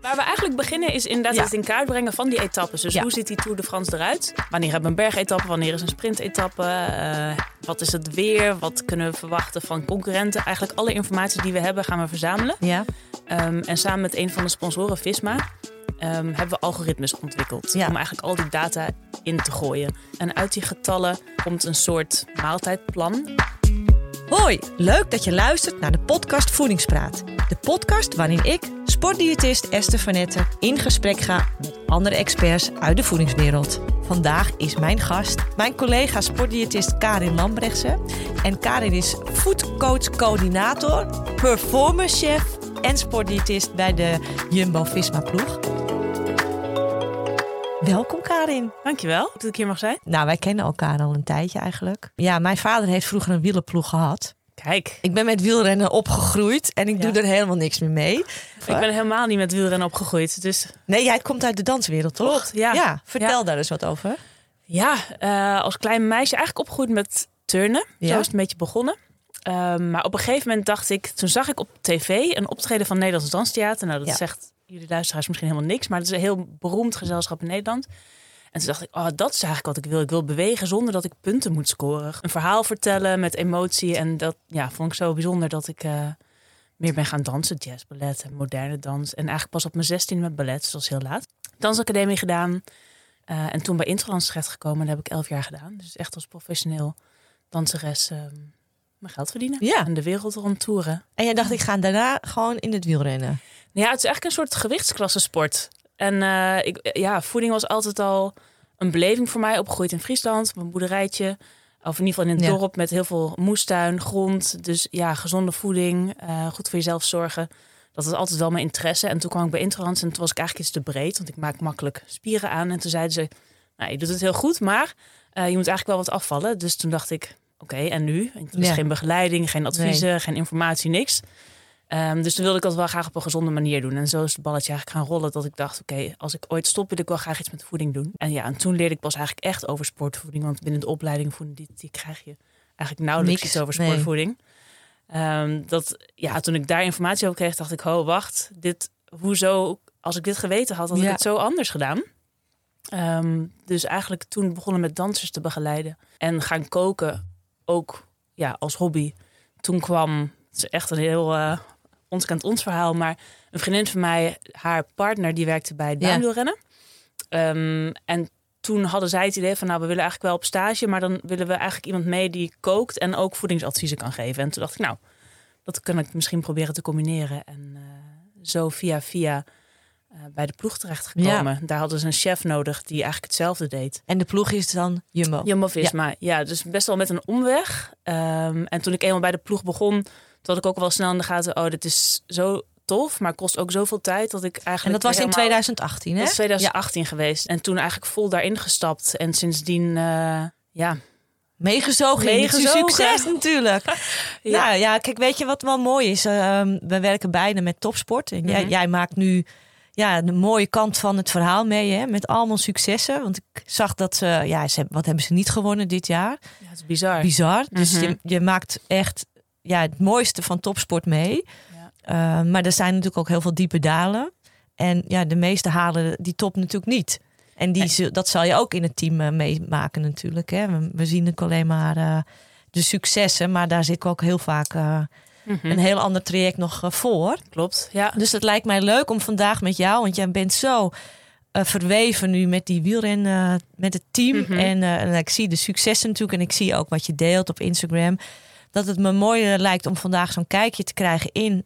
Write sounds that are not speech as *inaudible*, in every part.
Waar we eigenlijk beginnen is inderdaad Ja. het in kaart brengen van die etappes. Dus Ja. hoe ziet die Tour de France eruit? Wanneer hebben we een bergetappe? Wanneer is een sprintetappe? Eh, wat is het weer? Wat kunnen we verwachten van concurrenten? Eigenlijk alle informatie die we hebben gaan we verzamelen. Ja. Ehm, en samen met een van de sponsoren, Visma, ehm, hebben we algoritmes ontwikkeld. Ja. Om eigenlijk al die data in te gooien. En uit die getallen komt een soort maaltijdplan. Hoi, leuk dat je luistert naar de podcast Voedingspraat. De podcast waarin ik, sportdiëtist Esther van Etten, in gesprek ga met andere experts uit de voedingswereld. Vandaag is mijn gast mijn collega sportdiëtist Karin Lambrechtse. En Karin is foodcoach-coördinator, performance chef en sportdiëtist bij de Jumbo-Visma ploeg. Welkom Karin. Dankjewel dat ik hier mag zijn. Nou, wij kennen elkaar al een tijdje eigenlijk. Ja, mijn vader heeft vroeger een wielerploeg gehad. Kijk, Ik ben met wielrennen opgegroeid en ik Ja. doe er helemaal niks meer mee. ik ben helemaal niet met wielrennen opgegroeid. Dus Nee, jij komt uit de danswereld, toch? Klopt, ja. vertel Ja. daar eens wat over. Ja, eh, als klein meisje eigenlijk opgegroeid met turnen. Ja. Zo is het een beetje begonnen. Ehm, maar op een gegeven moment dacht ik, toen zag ik op tv een optreden van Nederlands Danstheater. Nou, dat Ja. zegt jullie luisteraars misschien helemaal niks, maar het is een heel beroemd gezelschap in Nederland. En toen dacht ik, oh, dat is eigenlijk wat ik wil. Ik wil bewegen zonder dat ik punten moet scoren. Een verhaal vertellen met emotie. En dat ja, vond ik zo bijzonder dat ik eh, meer ben gaan dansen. Jazz, ballet moderne dans. En eigenlijk pas op mijn 16 met ballet, dus dat is heel laat. Dansacademie gedaan. Eh, en toen bij Interlands terechtgekomen. Dat heb ik elf jaar gedaan. Dus echt als professioneel danseres ehm, mijn geld verdienen. Ja. En de wereld rondtoeren. En jij dacht, ik ga daarna gewoon in het wielrennen. Ja, het is eigenlijk een soort gewichtsklassesport. En eh, ik, ja, voeding was altijd al een beleving voor mij. Opgegroeid in Friesland, op een boerderijtje. Of in ieder geval in een Ja. dorp met heel veel moestuin, grond. Dus ja, gezonde voeding, eh, goed voor jezelf zorgen. Dat was altijd wel mijn interesse. En toen kwam ik bij Interlands en toen was ik eigenlijk iets te breed. Want ik maak makkelijk spieren aan. En toen zeiden ze, nou, je doet het heel goed, maar eh, je moet eigenlijk wel wat afvallen. Dus toen dacht ik, oké, en nu? Er is Ja. geen begeleiding, geen adviezen, geen informatie, niks. Ehm, dus toen wilde ik dat wel graag op een gezonde manier doen. En zo is het balletje eigenlijk gaan rollen. Dat ik dacht, oké, als ik ooit stop, wil ik wel graag iets met voeding doen. En ja, en toen leerde ik pas eigenlijk echt over sportvoeding. Want binnen de opleiding voeding, die, die krijg je eigenlijk nauwelijks Niks, iets over nee. sportvoeding. Ehm, dat, ja, toen ik daar informatie over kreeg, dacht ik, ho, wacht. Dit, hoezo, als ik dit geweten had, had ik het zo anders gedaan. Ehm, dus eigenlijk toen begonnen met dansers te begeleiden. En gaan koken, ook ja, als hobby. Toen kwam, het is echt een heel eh ons kent ons verhaal, maar een vriendin van mij, haar partner, die werkte bij het Ja. baanwielrennen. Ehm, en toen hadden zij het idee van, nou, we willen eigenlijk wel op stage, maar dan willen we eigenlijk iemand mee die kookt en ook voedingsadviezen kan geven. En toen dacht ik, nou, dat kan ik misschien proberen te combineren. En eh, zo via via bij de ploeg terechtgekomen. Daar hadden ze een chef nodig die eigenlijk hetzelfde deed. En de ploeg is dan Jumbo. Jumbo-Visma, ja. dus best wel met een omweg. Ehm, en toen ik eenmaal bij de ploeg begon, toen had ik ook wel snel in de gaten... oh, dit is zo tof, maar kost ook zoveel tijd... dat ik eigenlijk En dat was in helemaal- 2018, hè? Dat is 2018 geweest. En toen eigenlijk vol daarin gestapt. En sindsdien, eh, ja... Meegezogen, Meegezogen. succes natuurlijk. *laughs* Ja. Nou ja, kijk, weet je wat wel mooi is? Ehm, we werken beide met topsport. En jij, Mhm. jij maakt nu ja, de mooie kant van het verhaal mee, hè? Met allemaal successen. Want ik zag dat ze, ja, ze, hebben- wat hebben ze niet gewonnen dit jaar? ja, het is bizar. Bizar. Dus Mhm. je, je maakt echt ja, het mooiste van topsport mee. Ja. Eh, maar er zijn natuurlijk ook heel veel diepe dalen. En ja, de meeste halen die top natuurlijk niet. En die, dat zal je ook in het team eh, meemaken natuurlijk. Hè? We, we zien ook alleen maar eh, de successen. Maar daar zit ook heel vaak eh, Mhm. een heel ander traject nog eh, voor. Klopt, ja. Dus het lijkt mij leuk om vandaag met jou, want jij bent zo eh, verweven nu met die wielren, met het team. Mhm. en, eh, en ik zie de successen natuurlijk en ik zie ook wat je deelt op Instagram. Dat het me mooi eh, lijkt om vandaag zo'n kijkje te krijgen in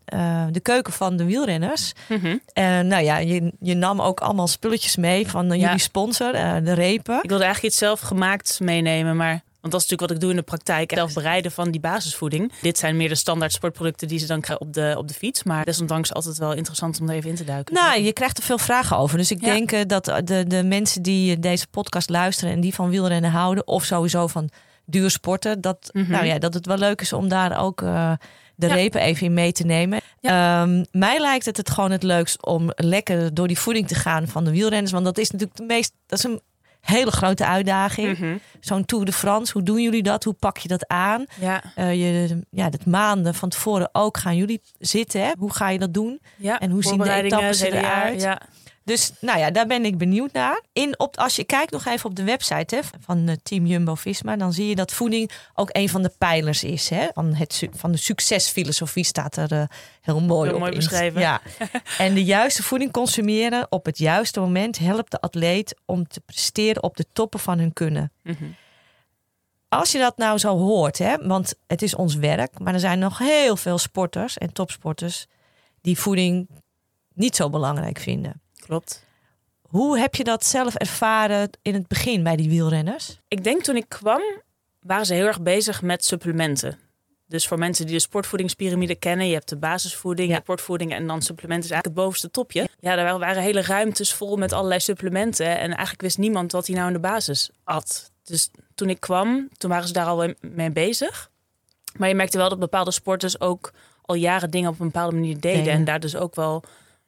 de keuken van de wielrenners. Mhm. En nou ja, je, je nam ook allemaal spulletjes mee van Ja. jullie sponsor, de repen. Ik wilde eigenlijk iets zelfgemaakt meenemen, maar... Want dat is natuurlijk wat ik doe in de praktijk. Zelf bereiden van die basisvoeding. Dit zijn meer de standaard sportproducten die ze dan krijgen op de, op de fiets. Maar desondanks altijd wel interessant om er even in te duiken. Nou, je krijgt er veel vragen over. Dus ik Ja. denk eh, dat de, de mensen die deze podcast luisteren en die van wielrennen houden, of sowieso van duursporten, dat, Mhm. nou ja, dat het wel leuk is om daar ook eh, de Ja. repen even in mee te nemen. Ehm, mij lijkt het het gewoon het leukst om lekker door die voeding te gaan van de wielrenners. Want dat is natuurlijk de meest, dat is een hele grote uitdaging. Mhm. Zo'n Tour de France, hoe doen jullie dat? Hoe pak je dat aan? Ja, Eh, je, ja, dat maanden van tevoren ook gaan jullie zitten. Hè? Hoe ga je dat doen? ja. En hoe zien de etappes eruit? Ja. Dus nou ja, daar ben ik benieuwd naar. In, op, als je kijkt nog even op de website hè, van eh, Team Jumbo-Visma... dan zie je dat voeding ook een van de pijlers is. Hè? Van, het, van de succesfilosofie staat er eh, heel mooi Heel op. mooi beschreven. Ja. *laughs* en de juiste voeding consumeren op het juiste moment... helpt de atleet om te presteren op de toppen van hun kunnen. Mhm. Als je dat nou zo hoort, hè, want het is ons werk... maar er zijn nog heel veel sporters en topsporters... die voeding niet zo belangrijk vinden. Klopt. Hoe heb je dat zelf ervaren in het begin bij die wielrenners? Ik denk toen ik kwam, waren ze heel erg bezig met supplementen. Dus voor mensen die de sportvoedingspyramide kennen, je hebt de basisvoeding, Ja. de sportvoeding en dan supplementen is eigenlijk het bovenste topje. Ja, daar waren- hele ruimtes vol met allerlei supplementen en eigenlijk wist niemand wat hij nou in de basis at. Dus toen ik kwam, toen waren ze daar al mee bezig. Maar je merkte wel dat bepaalde sporters ook al jaren dingen op een bepaalde manier deden Deden. en daar dus ook wel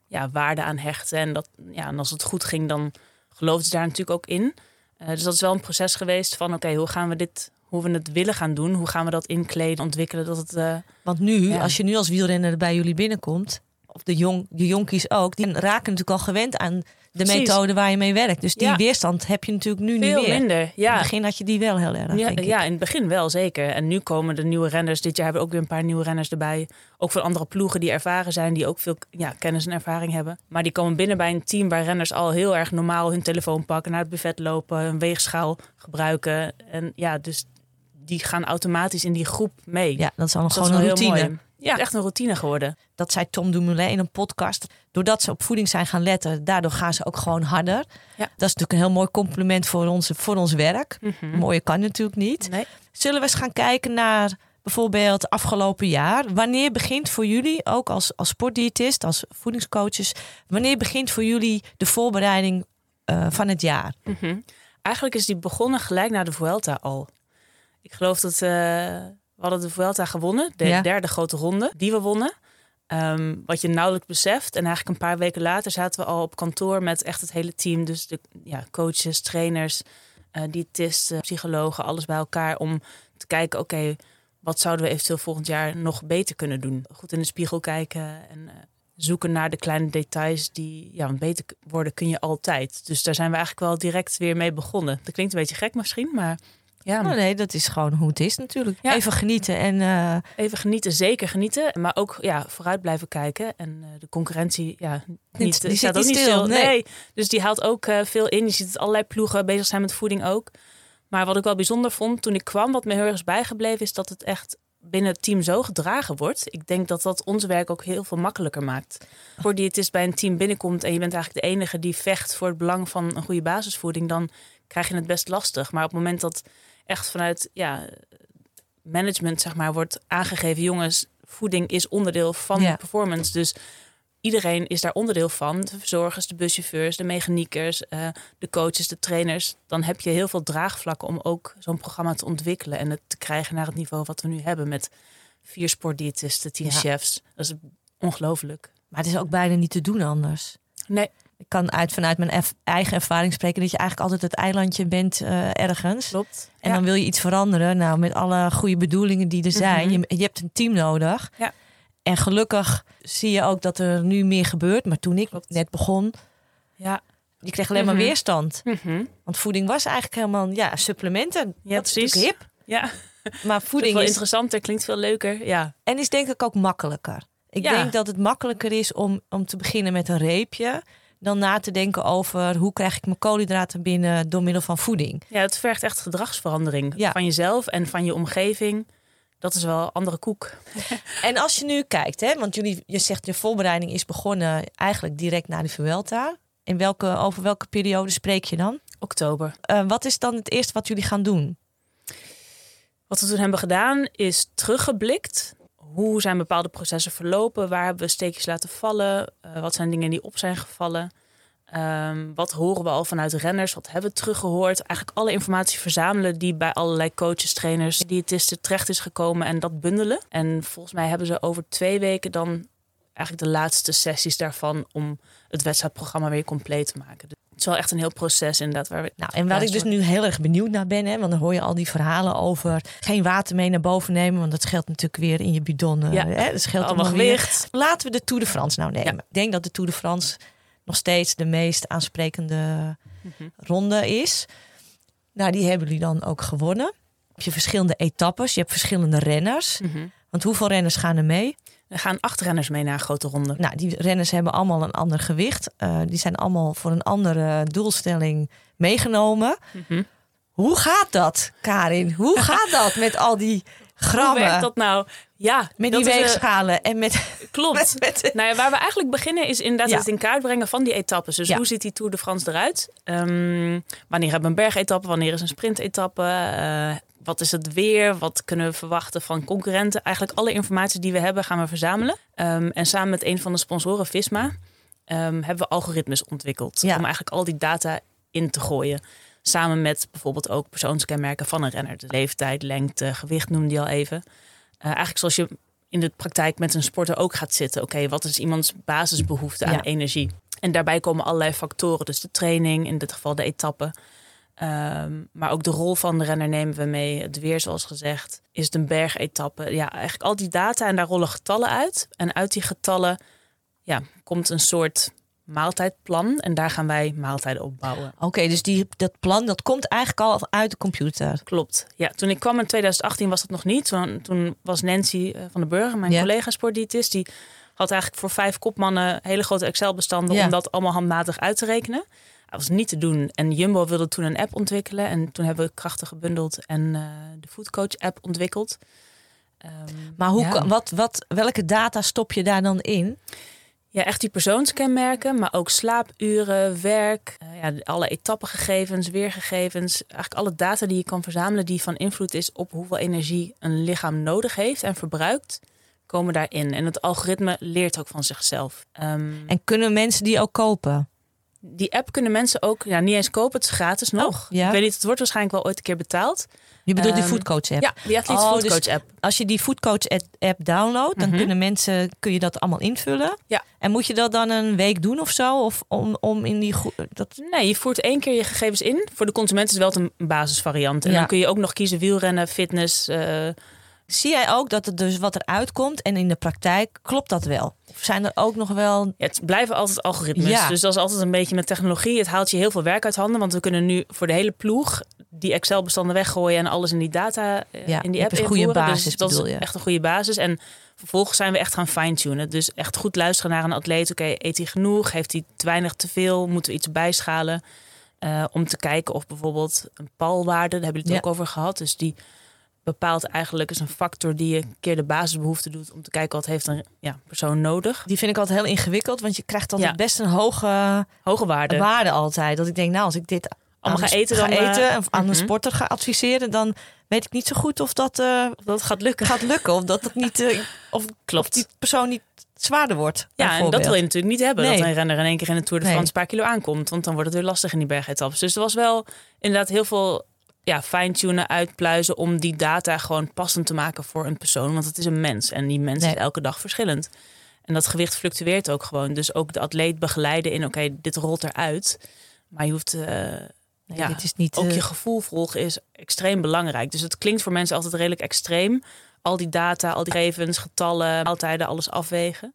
ja, waarde aan hechten. En, dat, ja, en als het goed ging, dan geloofden ze daar natuurlijk ook in. Eh, dus dat is wel een proces geweest van oké, hoe gaan we dit, hoe we het willen gaan doen, hoe gaan we dat inkleden, ontwikkelen, dat het eh, Want nu, Ja. als je nu als wielrenner bij jullie binnenkomt, of de, jong, de jonkies ook, die raken natuurlijk al gewend aan de Precies. methode waar je mee werkt. Dus die Ja. weerstand heb je natuurlijk nu veel niet meer. minder. In Ja. het begin had je die wel heel erg. Ja, ja, in het begin wel, zeker. En nu komen de nieuwe renners. Dit jaar hebben we ook weer een paar nieuwe renners erbij. Ook van andere ploegen die ervaren zijn, die ook veel ja, kennis en ervaring hebben. Maar die komen binnen bij een team waar renners al heel erg normaal hun telefoon pakken, naar het buffet lopen, een weegschaal gebruiken. En ja, dus die gaan automatisch in die groep mee. Ja, dat is al Dus dat gewoon is een routine. mooi. Ja, het is echt een routine geworden. Dat zei Tom Dumoulin in een podcast. Doordat ze op voeding zijn gaan letten, daardoor gaan ze ook gewoon harder. Ja. Dat is natuurlijk een heel mooi compliment voor, onze, voor ons werk. Mhm. Mooier kan natuurlijk niet. Nee. Zullen we eens gaan kijken naar bijvoorbeeld afgelopen jaar? Wanneer begint voor jullie, ook als, als sportdiëtist, als voedingscoaches, wanneer begint voor jullie de voorbereiding eh, van het jaar? Mhm. Eigenlijk is die begonnen gelijk na de Vuelta al. Ik geloof dat eh, we hadden de Vuelta gewonnen, de Ja. derde grote ronde die we wonnen. Ehm, wat je nauwelijks beseft. En eigenlijk een paar weken later zaten we al op kantoor met echt het hele team. Dus de ja, coaches, trainers, eh diëtisten, psychologen, alles bij elkaar. Om te kijken, oké, wat zouden we eventueel volgend jaar nog beter kunnen doen? Goed in de spiegel kijken en eh, zoeken naar de kleine details die, ja, beter worden kun je altijd. Dus daar zijn we eigenlijk wel direct weer mee begonnen. Dat klinkt een beetje gek misschien, maar ja, Nou nee, dat is gewoon hoe het is natuurlijk. Ja. Even genieten en eh, even genieten, zeker genieten, maar ook ja, vooruit blijven kijken. En eh, de concurrentie, ja, niet, die die staat ook niet stil, stil. nee. Nee. Dus die haalt ook eh, veel in. Je ziet dat allerlei ploegen bezig zijn met voeding ook. Maar wat ik wel bijzonder vond toen ik kwam, wat me heel erg is bijgebleven, is dat het echt binnen het team zo gedragen wordt. Ik denk dat dat ons werk ook heel veel makkelijker maakt. Voor die het is bij een team binnenkomt en je bent eigenlijk de enige die vecht voor het belang van een goede basisvoeding, dan krijg je het best lastig. Maar op het moment dat echt vanuit ja, management zeg maar wordt aangegeven, jongens, voeding is onderdeel van Ja. de performance. Dus iedereen is daar onderdeel van. De verzorgers, de buschauffeurs, de mechaniekers, eh, de coaches, de trainers. Dan heb je heel veel draagvlakken om ook zo'n programma te ontwikkelen en het te krijgen naar het niveau wat we nu hebben met vier sportdiëtisten, tien Ja. chefs. Dat is ongelooflijk. maar het is ook bijna niet te doen anders. Nee, Ik kan uit vanuit mijn eigen ervaring spreken dat je eigenlijk altijd het eilandje bent eh, ergens. klopt. En Ja. dan wil je iets veranderen. Nou, met alle goede bedoelingen die er zijn. Mhm. je, je hebt een team nodig. Ja. En gelukkig zie je ook dat er nu meer gebeurt. Maar toen ik Klopt. net begon, Ja. je kreeg alleen Mhm. maar weerstand. Mhm. Want voeding was eigenlijk helemaal, ja, supplementen. Ja, dat is precies. natuurlijk hip. Ja, Maar voeding wel is, interessanter, klinkt veel leuker. Ja, en is denk ik ook makkelijker. Ik Ja. denk dat het makkelijker is om, om te beginnen met een reepje. Dan na te denken over hoe krijg ik mijn koolhydraten binnen door middel van voeding. Ja, het vergt echt gedragsverandering Ja. van jezelf en van je omgeving. Dat is wel een andere koek. *laughs* En als je nu kijkt, hè, want jullie, je zegt je voorbereiding is begonnen eigenlijk direct na de Vuelta. In welke, over welke periode spreek je dan? Oktober. Eh, wat is dan het eerste wat jullie gaan doen? Wat we toen hebben gedaan is teruggeblikt. Hoe zijn bepaalde processen verlopen? Waar hebben we steekjes laten vallen? Eh, wat zijn dingen die op zijn gevallen? Ehm, wat horen we al vanuit renners? Wat hebben we teruggehoord? Eigenlijk alle informatie verzamelen die bij allerlei coaches, trainers, diëtisten terecht is gekomen en dat bundelen. En volgens mij hebben ze over twee weken dan eigenlijk de laatste sessies daarvan om het wedstrijdprogramma weer compleet te maken. Dus Het is wel echt een heel proces inderdaad. Waar we, Nou, en waar ik dus nu heel erg benieuwd naar ben, hè, want dan hoor je al die verhalen over geen water mee naar boven nemen, want dat scheelt natuurlijk weer in je bidon. Ja, hè, dat scheelt allemaal allemaal weer. gewicht. Laten we de Tour de France nou nemen. Ja. Ik denk dat de Tour de France nog steeds de meest aansprekende Mhm. ronde is. Nou, die hebben jullie dan ook gewonnen. Je verschillende etappes, je hebt verschillende renners. Mhm. Want hoeveel renners gaan er mee? Er gaan acht renners mee naar een grote ronde. Nou, die renners hebben allemaal een ander gewicht. Eh, die zijn allemaal voor een andere doelstelling meegenomen. Mhm. Hoe gaat dat, Karin? Hoe *laughs* gaat dat met al die Hoe grammen? werkt dat nou? Ja, Met die eh, weegschalen en met... klopt. *laughs* met, met- Nou ja, waar we eigenlijk beginnen is inderdaad Ja. het in kaart brengen van die etappes. Dus Ja. hoe ziet die Tour de France eruit? Ehm, wanneer hebben we een bergetappe? Wanneer is een sprintetappe? Eh wat is het weer? Wat kunnen we verwachten van concurrenten? Eigenlijk alle informatie die we hebben gaan we verzamelen. Ehm, en samen met een van de sponsoren, Visma, ehm, hebben we algoritmes ontwikkeld. Ja. Om eigenlijk al die data in te gooien. Samen met bijvoorbeeld ook persoonskenmerken van een renner. De leeftijd, lengte, gewicht noemde je al even. Eh, eigenlijk zoals je in de praktijk met een sporter ook gaat zitten. Oké, wat is iemands basisbehoefte aan Ja. energie? En daarbij komen allerlei factoren. Dus de training, in dit geval de etappe. Ehm, maar ook de rol van de renner nemen we mee. Het weer, zoals gezegd. Is het een bergetappe? Ja, eigenlijk al die data en daar rollen getallen uit. En uit die getallen ja, komt een soort maaltijdplan. En daar gaan wij maaltijden op bouwen. Oké, dus die, dat plan dat komt eigenlijk al uit de computer. Klopt. Ja, toen ik kwam in 2018 was dat nog niet. Toen, toen was Nancy eh, van den Burger, mijn Ja. collega sportdiëtist, die had eigenlijk voor vijf kopmannen hele grote Excel-bestanden Ja. om dat allemaal handmatig uit te rekenen. Was niet te doen. En Jumbo wilde toen een app ontwikkelen. En toen hebben we krachten gebundeld en eh, de Foodcoach-app ontwikkeld. Ehm, Maar hoe, ja. wat, wat, welke data stop je daar dan in? Ja, echt die persoonskenmerken, maar ook slaapuren, werk, eh, ja, alle etappengegevens, weergegevens. Eigenlijk alle data die je kan verzamelen die van invloed is op hoeveel energie een lichaam nodig heeft en verbruikt, komen daarin. En het algoritme leert ook van zichzelf. Ehm, En kunnen mensen die ook kopen? Die app kunnen mensen ook ja, niet eens kopen, het is gratis nog. Oh, ja. Ik weet niet, het wordt waarschijnlijk wel ooit een keer betaald. Je bedoelt die Ehm, Foodcoach app? Ja, die Athletes Oh, Foodcoach dus- app. Als je die Foodcoach app- downloadt, dan Mhm. kunnen mensen, kun je dat allemaal invullen. Ja. En moet je dat dan een week doen of zo? Of om, om in die dat Nee, je voert één keer je gegevens in. Voor de consument is het wel een basisvariant. En Ja. dan kun je ook nog kiezen wielrennen, fitness, eh, Zie jij ook dat het dus wat eruit komt en in de praktijk klopt dat wel? Of zijn er ook nog wel. Ja, het blijven altijd algoritmes. Ja. Dus dat is altijd een beetje met technologie. Het haalt je heel veel werk uit handen. Want we kunnen nu voor de hele ploeg die Excel-bestanden weggooien en alles in die data eh, Ja, in die app een goede invoeren. basis, dus dat bedoel is echt een goede basis. En vervolgens zijn we echt gaan fine-tunen. Dus echt goed luisteren naar een atleet. Oké, eet hij genoeg? Heeft hij te weinig, te veel? Moeten we iets bijschalen? Eh, om te kijken of bijvoorbeeld een palwaarde, daar hebben jullie het ook over gehad. Dus die bepaalt eigenlijk is een factor die je een keer de basisbehoefte doet om te kijken wat heeft een ja, persoon nodig. Die vind ik altijd heel ingewikkeld, want je krijgt altijd Ja. best een hoge Hoge waarde. waarde altijd. Dat ik denk, nou, als ik dit Allemaal aan ga eten, ga dan, eh, eten of aan een mhm. sporter ga adviseren, dan weet ik niet zo goed of dat eh, Dat gaat lukken. gaat lukken. Of dat het niet, eh, of, Klopt. of die persoon niet zwaarder wordt. Ja, en dat wil je natuurlijk niet hebben. Nee. Dat een renner in één keer in de Tour de Nee. France een paar kilo aankomt. Want dan wordt het weer lastig in die bergetappes. Dus er was wel inderdaad heel veel ja, fine-tunen, uitpluizen... om die data gewoon passend te maken voor een persoon. Want het is een mens. En die mens Nee. is elke dag verschillend. En dat gewicht fluctueert ook gewoon. Dus ook de atleet begeleiden in... oké, dit rolt eruit. Maar je hoeft... eh, Nee, ja, dit is niet. ook eh, je gevoel volgen is extreem belangrijk. Dus het klinkt voor mensen altijd redelijk extreem. Al die data, al die gegevens, getallen, maaltijden, alles afwegen.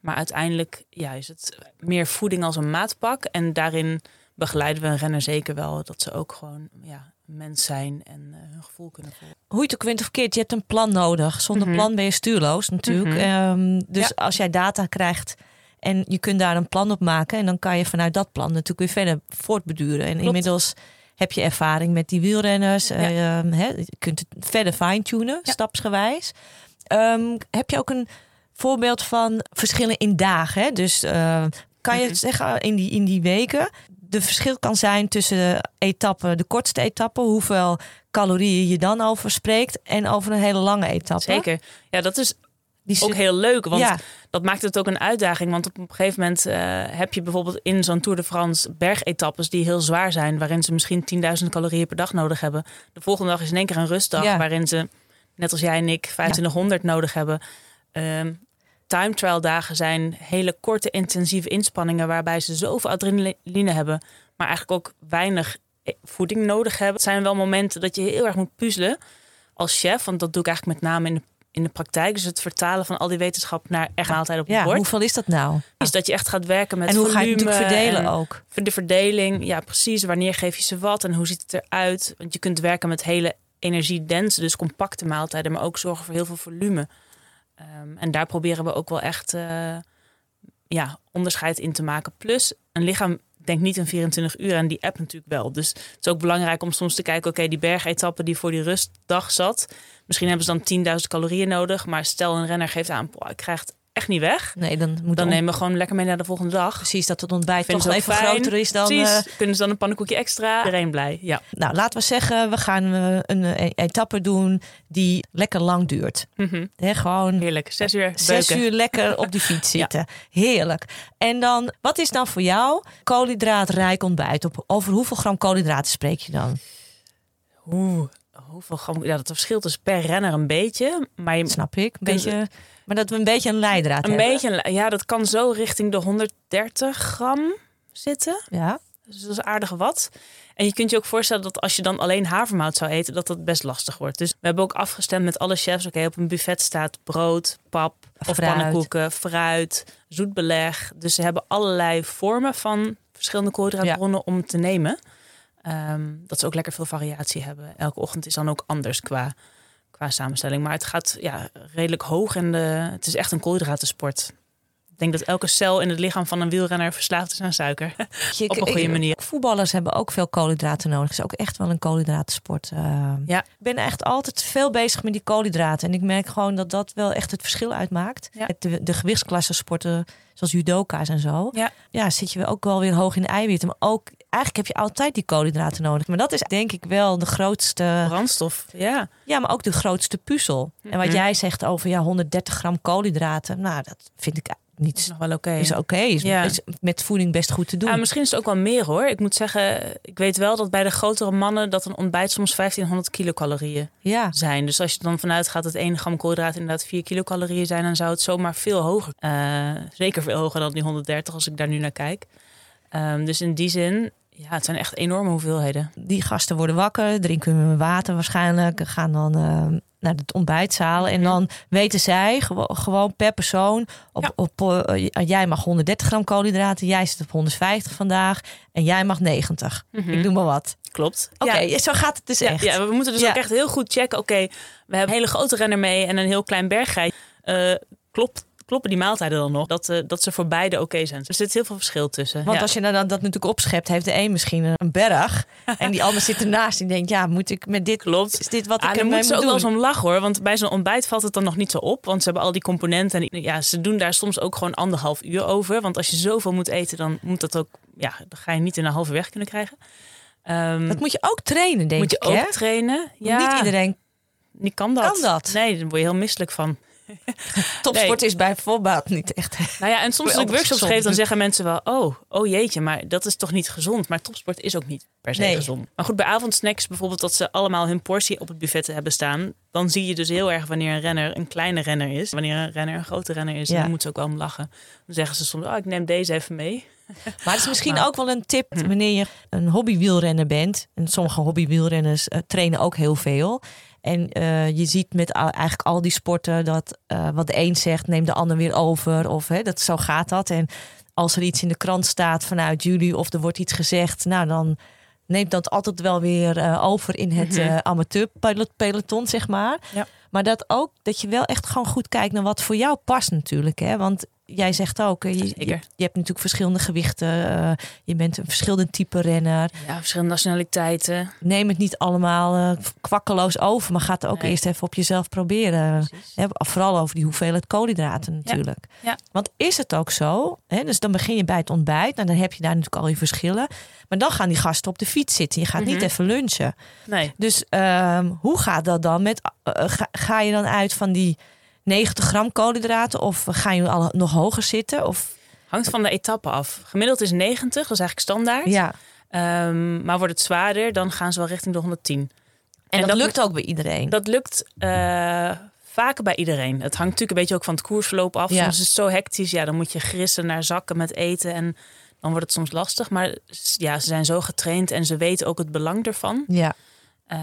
Maar uiteindelijk ja, is het meer voeding als een maatpak. En daarin begeleiden we een renner zeker wel dat ze ook gewoon ja, een mens zijn en eh, hun gevoel kunnen volgen. hoe je het ook wint of keert, je hebt een plan nodig. Zonder Mhm. plan ben je stuurloos natuurlijk. Mhm. Ehm, dus Ja. als jij data krijgt en je kunt daar een plan op maken... en dan kan je vanuit dat plan natuurlijk weer verder voortbeduren. En inmiddels heb je ervaring met die wielrenners. Ja. Ehm, je kunt het verder fine-tunen, Ja. stapsgewijs. Ehm, heb je ook een voorbeeld van verschillen in dagen? Hè? Dus kan je Mhm. zeggen in die, in die weken... de verschil kan zijn tussen de etappe, de kortste etappe... hoeveel calorieën je dan over spreekt... en over een hele lange etappe. Zeker. Ja, dat is Die ook heel leuk. Want ja, dat maakt het ook een uitdaging. Want op een gegeven moment eh, heb je bijvoorbeeld in zo'n Tour de France bergetappes die heel zwaar zijn, waarin ze misschien 10.000 calorieën per dag nodig hebben. De volgende dag is in één keer een rustdag, Ja. waarin ze, net als jij en ik, 2500 nodig hebben. Ehm, time trial dagen zijn hele korte intensieve inspanningen waarbij ze zoveel adrenaline hebben, maar eigenlijk ook weinig eh, voeding nodig hebben. Het zijn wel momenten dat je heel erg moet puzzelen als chef. Want dat doe ik eigenlijk met name in de, in de praktijk. Dus het vertalen van al die wetenschap naar echt maaltijden op het Ja, bord. hoeveel is dat nou? Is dat je echt gaat werken met en hoe ga je het natuurlijk verdelen en ook? de verdeling, ja precies. Wanneer geef je ze wat en hoe ziet het eruit? Want je kunt werken met hele energiedense, dus compacte maaltijden, maar ook zorgen voor heel veel volume. Ehm, en daar proberen we ook wel echt eh, ja, onderscheid in te maken. Plus, een lichaam denkt niet in 24 uur en die app natuurlijk wel. Dus het is ook belangrijk om soms te kijken, oké, die bergetappe die voor die rustdag zat, misschien hebben ze dan 10.000 calorieën nodig, maar stel een renner geeft aan, "Poh, ik krijg het echt niet weg. Nee, dan moet Dan dan nemen we gewoon lekker mee naar de volgende dag. precies dat het ontbijt Vinden toch even fijn. groter is dan. Precies. eh, Kunnen ze dan een pannenkoekje extra? Iedereen blij. Ja. nou, laten we zeggen, we gaan eh, een eh, etappe doen die lekker lang duurt. Hè, gewoon Heerlijk. Zes uur. zes beuken. uur lekker op die fiets *laughs* zitten. Heerlijk. En dan, wat is dan voor jou koolhydraatrijk ontbijt? Op, over hoeveel gram koolhydraten spreek je dan? Oeh, hoeveel gram? Ja, dat verschilt dus per renner een beetje. Maar je, Snap ik. Een je- beetje, maar dat we een beetje een leidraad een hebben. beetje, ja, dat kan zo richting de 130 gram zitten. Ja. Dus dat is aardig wat. En je kunt je ook voorstellen dat als je dan alleen havermout zou eten, dat dat best lastig wordt. Dus we hebben ook afgestemd met alle chefs. Oké, op een buffet staat brood, pap of Fruit. pannenkoeken, fruit, zoet beleg. Dus ze hebben allerlei vormen van verschillende koolhydraatbronnen om te nemen. Ehm, dat ze ook lekker veel variatie hebben. Elke ochtend is dan ook anders qua, qua samenstelling. Maar het gaat ja, redelijk hoog en de, het is echt een koolhydratensport. Ik denk dat elke cel in het lichaam van een wielrenner verslaafd is aan suiker. Je- *laughs* Op een goede manier. Voetballers hebben ook veel koolhydraten nodig. Het is ook echt wel een koolhydratensport. eh. Ja. Ik ben echt altijd veel bezig met die koolhydraten. En ik merk gewoon dat dat wel echt het verschil uitmaakt. Ja. De, de gewichtsklassen sporten, zoals judoka's en zo. Ja. ja, zit je ook wel weer hoog in de eiwitten. Maar ook, eigenlijk heb je altijd die koolhydraten nodig. Maar dat is denk ik wel de grootste... Brandstof, ja. Ja, maar ook de grootste puzzel. En wat Mhm. jij zegt over ja, 130 gram koolhydraten. Nou, dat vind ik niet... is nog wel oké. Is oké, is, Ja. is met voeding best goed te doen. Ja, misschien is het ook wel meer hoor. Ik moet zeggen, ik weet wel dat bij de grotere mannen dat een ontbijt soms 1500 kilocalorieën ja. zijn. Dus als je dan vanuit gaat dat 1 gram koolhydraten inderdaad 4 kilocalorieën zijn, dan zou het zomaar veel hoger. eh, zeker veel hoger dan die 130 als ik daar nu naar kijk. Ehm, dus in die zin, ja, het zijn echt enorme hoeveelheden. die gasten worden wakker, drinken water waarschijnlijk, gaan dan eh, naar het ontbijtzaal. En dan weten zij gewo- gewoon per persoon, op, Ja. op, eh, jij mag 130 gram koolhydraten, jij zit op 150 vandaag en jij mag 90. Ik doe maar wat. Klopt. Oké, Mhm. Ja. zo gaat het dus Ja, echt. ja, we moeten dus ook echt heel goed checken. Oké, we hebben een hele grote renner mee en een heel klein berggeit. Eh, klopt, kloppen die maaltijden dan nog? Dat, eh, dat ze voor beide oké zijn. Dus er zit heel veel verschil tussen. Want Ja. als je nou dan dat natuurlijk opschept, heeft de een misschien een berg. *laughs* en die ander zit ernaast. Die denkt, ja, moet ik met dit... Klopt. Is dit wat Ah, ik daar ermee moeten ze moet ook wel eens om lachen hoor. Want bij zo'n ontbijt valt het dan nog niet zo op. Want ze hebben al die componenten. En ja, ze doen daar soms ook gewoon anderhalf uur over. Want als je zoveel moet eten, dan moet dat ook. Ja, dan ga je niet in een halve weg kunnen krijgen. Ehm, Dat moet je ook trainen, denk moet je ik, ook hè? trainen. Ja, Niet iedereen niet kan dat. kan dat. Nee, daar word je heel misselijk van. *laughs* topsport is bijvoorbeeld niet echt... Nou ja, en soms als ik workshops geef, dan zeggen mensen wel... oh, oh jeetje, maar dat is toch niet gezond? Maar topsport is ook niet per se Nee. gezond. Maar goed, bij avondsnacks bijvoorbeeld... dat ze allemaal hun portie op het buffet hebben staan... dan zie je dus heel erg wanneer een renner een kleine renner is. Wanneer een renner een grote renner is. Ja. Dan moeten ze ook wel om lachen. Dan zeggen ze soms, oh, ik neem deze even mee. *laughs* Maar het is misschien Maar- ook wel een tip Hm. wanneer je een hobbywielrenner bent. En sommige hobbywielrenners eh, trainen ook heel veel. En eh, je ziet met al- eigenlijk al die sporten dat eh, wat de een zegt, neemt de ander weer over. Of hè, dat, zo gaat dat. En als er iets in de krant staat vanuit jullie of er wordt iets gezegd, nou dan neemt dat altijd wel weer eh, over in het Mhm. amateurpeloton, zeg maar. Ja. Maar dat ook, dat je wel echt gewoon goed kijkt naar wat voor jou past natuurlijk. Hè? Want jij zegt ook, eh, je, je, hebt natuurlijk verschillende gewichten. eh, je bent een verschillende type renner. Ja, verschillende nationaliteiten. Neem het niet allemaal eh, kwakkeloos over, maar ga het ook Nee. eerst even op jezelf proberen. Hè, vooral over die hoeveelheid koolhydraten natuurlijk. Ja. Want is het ook zo? Hè, dus dan begin je bij het ontbijt. Nou, dan heb je daar natuurlijk al je verschillen. Maar dan gaan die gasten op de fiets zitten. Je gaat niet Mhm. even lunchen. Nee. Dus ehm, hoe gaat dat dan? Met, ga, ga je dan uit van die 90 gram koolhydraten? Of ga je al nog hoger zitten? Of, Hangt van de etappe af. Gemiddeld is 90, dat is eigenlijk standaard. ja. Ehm, maar wordt het zwaarder, dan gaan ze wel richting de 110. En, dat, dat- lukt ook bij iedereen. Dat lukt eh, vaker bij iedereen. Het hangt natuurlijk een beetje ook van het koersverloop af. Ja. Soms is het zo hectisch, ja, dan moet je grissen naar zakken met eten. En dan wordt het soms lastig. Maar ja, ze zijn zo getraind en ze weten ook het belang ervan. Ja. Eh,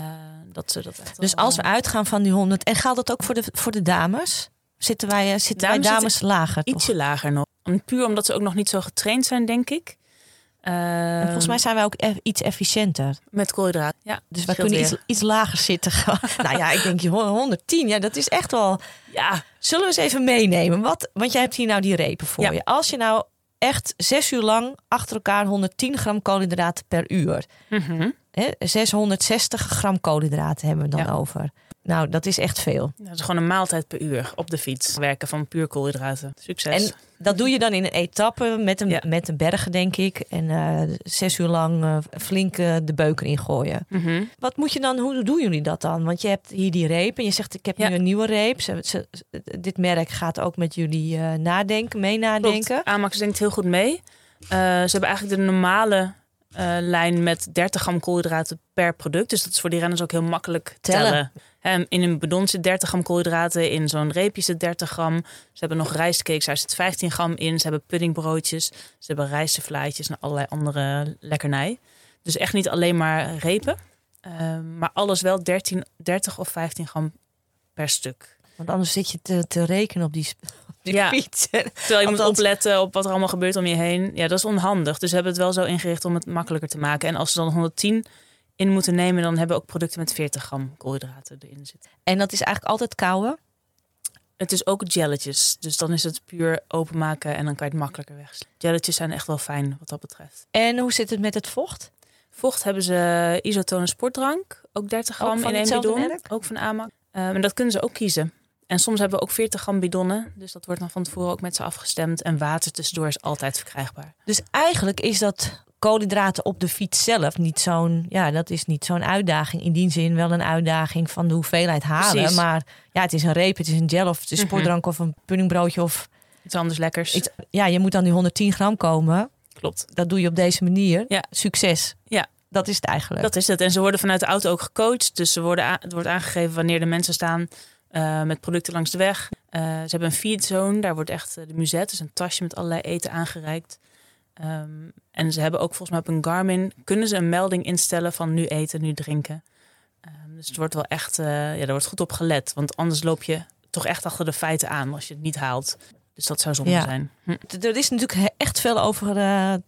dat ze dat echt Dus als we uitgaan van die 100, en geldt dat ook voor de, voor de dames? Zitten wij, eh, zitten Dames wij dames lager? toch? ietsje lager nog. Puur omdat ze ook nog niet zo getraind zijn, denk ik. En volgens mij zijn wij ook e- iets efficiënter. met koolhydraten. Ja, Dus wij kunnen iets, iets lager zitten. *laughs* nou ja, ik denk je 110. Ja, dat is echt wel. Ja, Zullen we eens even meenemen? Wat, want jij hebt hier nou die repen voor Ja. je. Als je nou echt zes uur lang achter elkaar 110 gram koolhydraten per uur. mhm. Hè, 660 gram koolhydraten hebben we dan Ja. over. Nou, dat is echt veel. dat is gewoon een maaltijd per uur op de fiets. Werken van puur koolhydraten. Succes. En dat doe je dan in een etappe met een, Ja. met een bergen, denk ik. En eh, zes uur lang eh, flink eh, de beuken ingooien. Mhm. Wat moet je dan, hoe doen jullie dat dan? Want je hebt hier die reep en je zegt ik heb Ja. nu een nieuwe reep. Ze, ze- dit merk gaat ook met jullie nadenken, mee nadenken. Klopt. Amax denkt heel goed mee. Ze hebben eigenlijk de normale eh, lijn met 30 gram koolhydraten per product. Dus dat is voor die renners ook heel makkelijk Tellen. tellen. Em, in een bidon zit 30 gram koolhydraten. In zo'n reepje zit 30 gram. Ze hebben nog rijstcakes, daar zit 15 gram in. Ze hebben puddingbroodjes. Ze hebben rijstevlaatjes en allerlei andere lekkernij. Dus echt niet alleen maar repen. Eh, maar alles wel 13, 30 of 15 gram per stuk. Want anders zit je te, te rekenen op die, Ja. fiets. *laughs* Terwijl je moet Althans- opletten op wat er allemaal gebeurt om je heen. Ja, dat is onhandig. Dus we hebben het wel zo ingericht om het makkelijker te maken. En als ze dan 110 in moeten nemen, dan hebben we ook producten met 40 gram koolhydraten erin zitten. En dat is eigenlijk altijd kouwen. Het is ook gelletjes. Dus dan is het puur openmaken en dan kan je het makkelijker wegslaan. Gelletjes zijn echt wel fijn wat dat betreft. En hoe zit het met het vocht? Vocht hebben ze isotone sportdrank. Ook 30 Ook gram in één bidon. merk? Ook van Amac. en dat kunnen ze ook kiezen. En soms hebben we ook 40 gram bidonnen. Dus dat wordt dan van tevoren ook met ze afgestemd. En water tussendoor is altijd verkrijgbaar. Dus eigenlijk is dat koolhydraten op de fiets zelf niet zo'n, ja, dat is niet zo'n uitdaging. In die zin wel een uitdaging van de hoeveelheid halen. Precies. Maar ja, het is een reep, het is een gel of het is een Mhm. sportdrank of een puddingbroodje of Iets anders lekkers. iets. Ja, je moet dan die 110 gram komen. Klopt. Dat doe je op deze manier. Ja. Succes. Ja. Dat is het eigenlijk. Dat is het. En ze worden vanuit de auto ook gecoacht. Dus ze worden het wordt aangegeven wanneer de mensen staan eh, met producten langs de weg. Eh, ze hebben een feed zone. Daar wordt echt eh, de musette, dus een tasje met allerlei eten aangereikt. Ehm, en ze hebben ook volgens mij op een Garmin... kunnen ze een melding instellen van nu eten, nu drinken. Ehm, dus het wordt wel echt... eh, ja, daar wordt goed op gelet. Want anders loop je toch echt achter de feiten aan als je het niet haalt. Dus dat zou zonde Ja. zijn. Hm. Er is natuurlijk echt veel over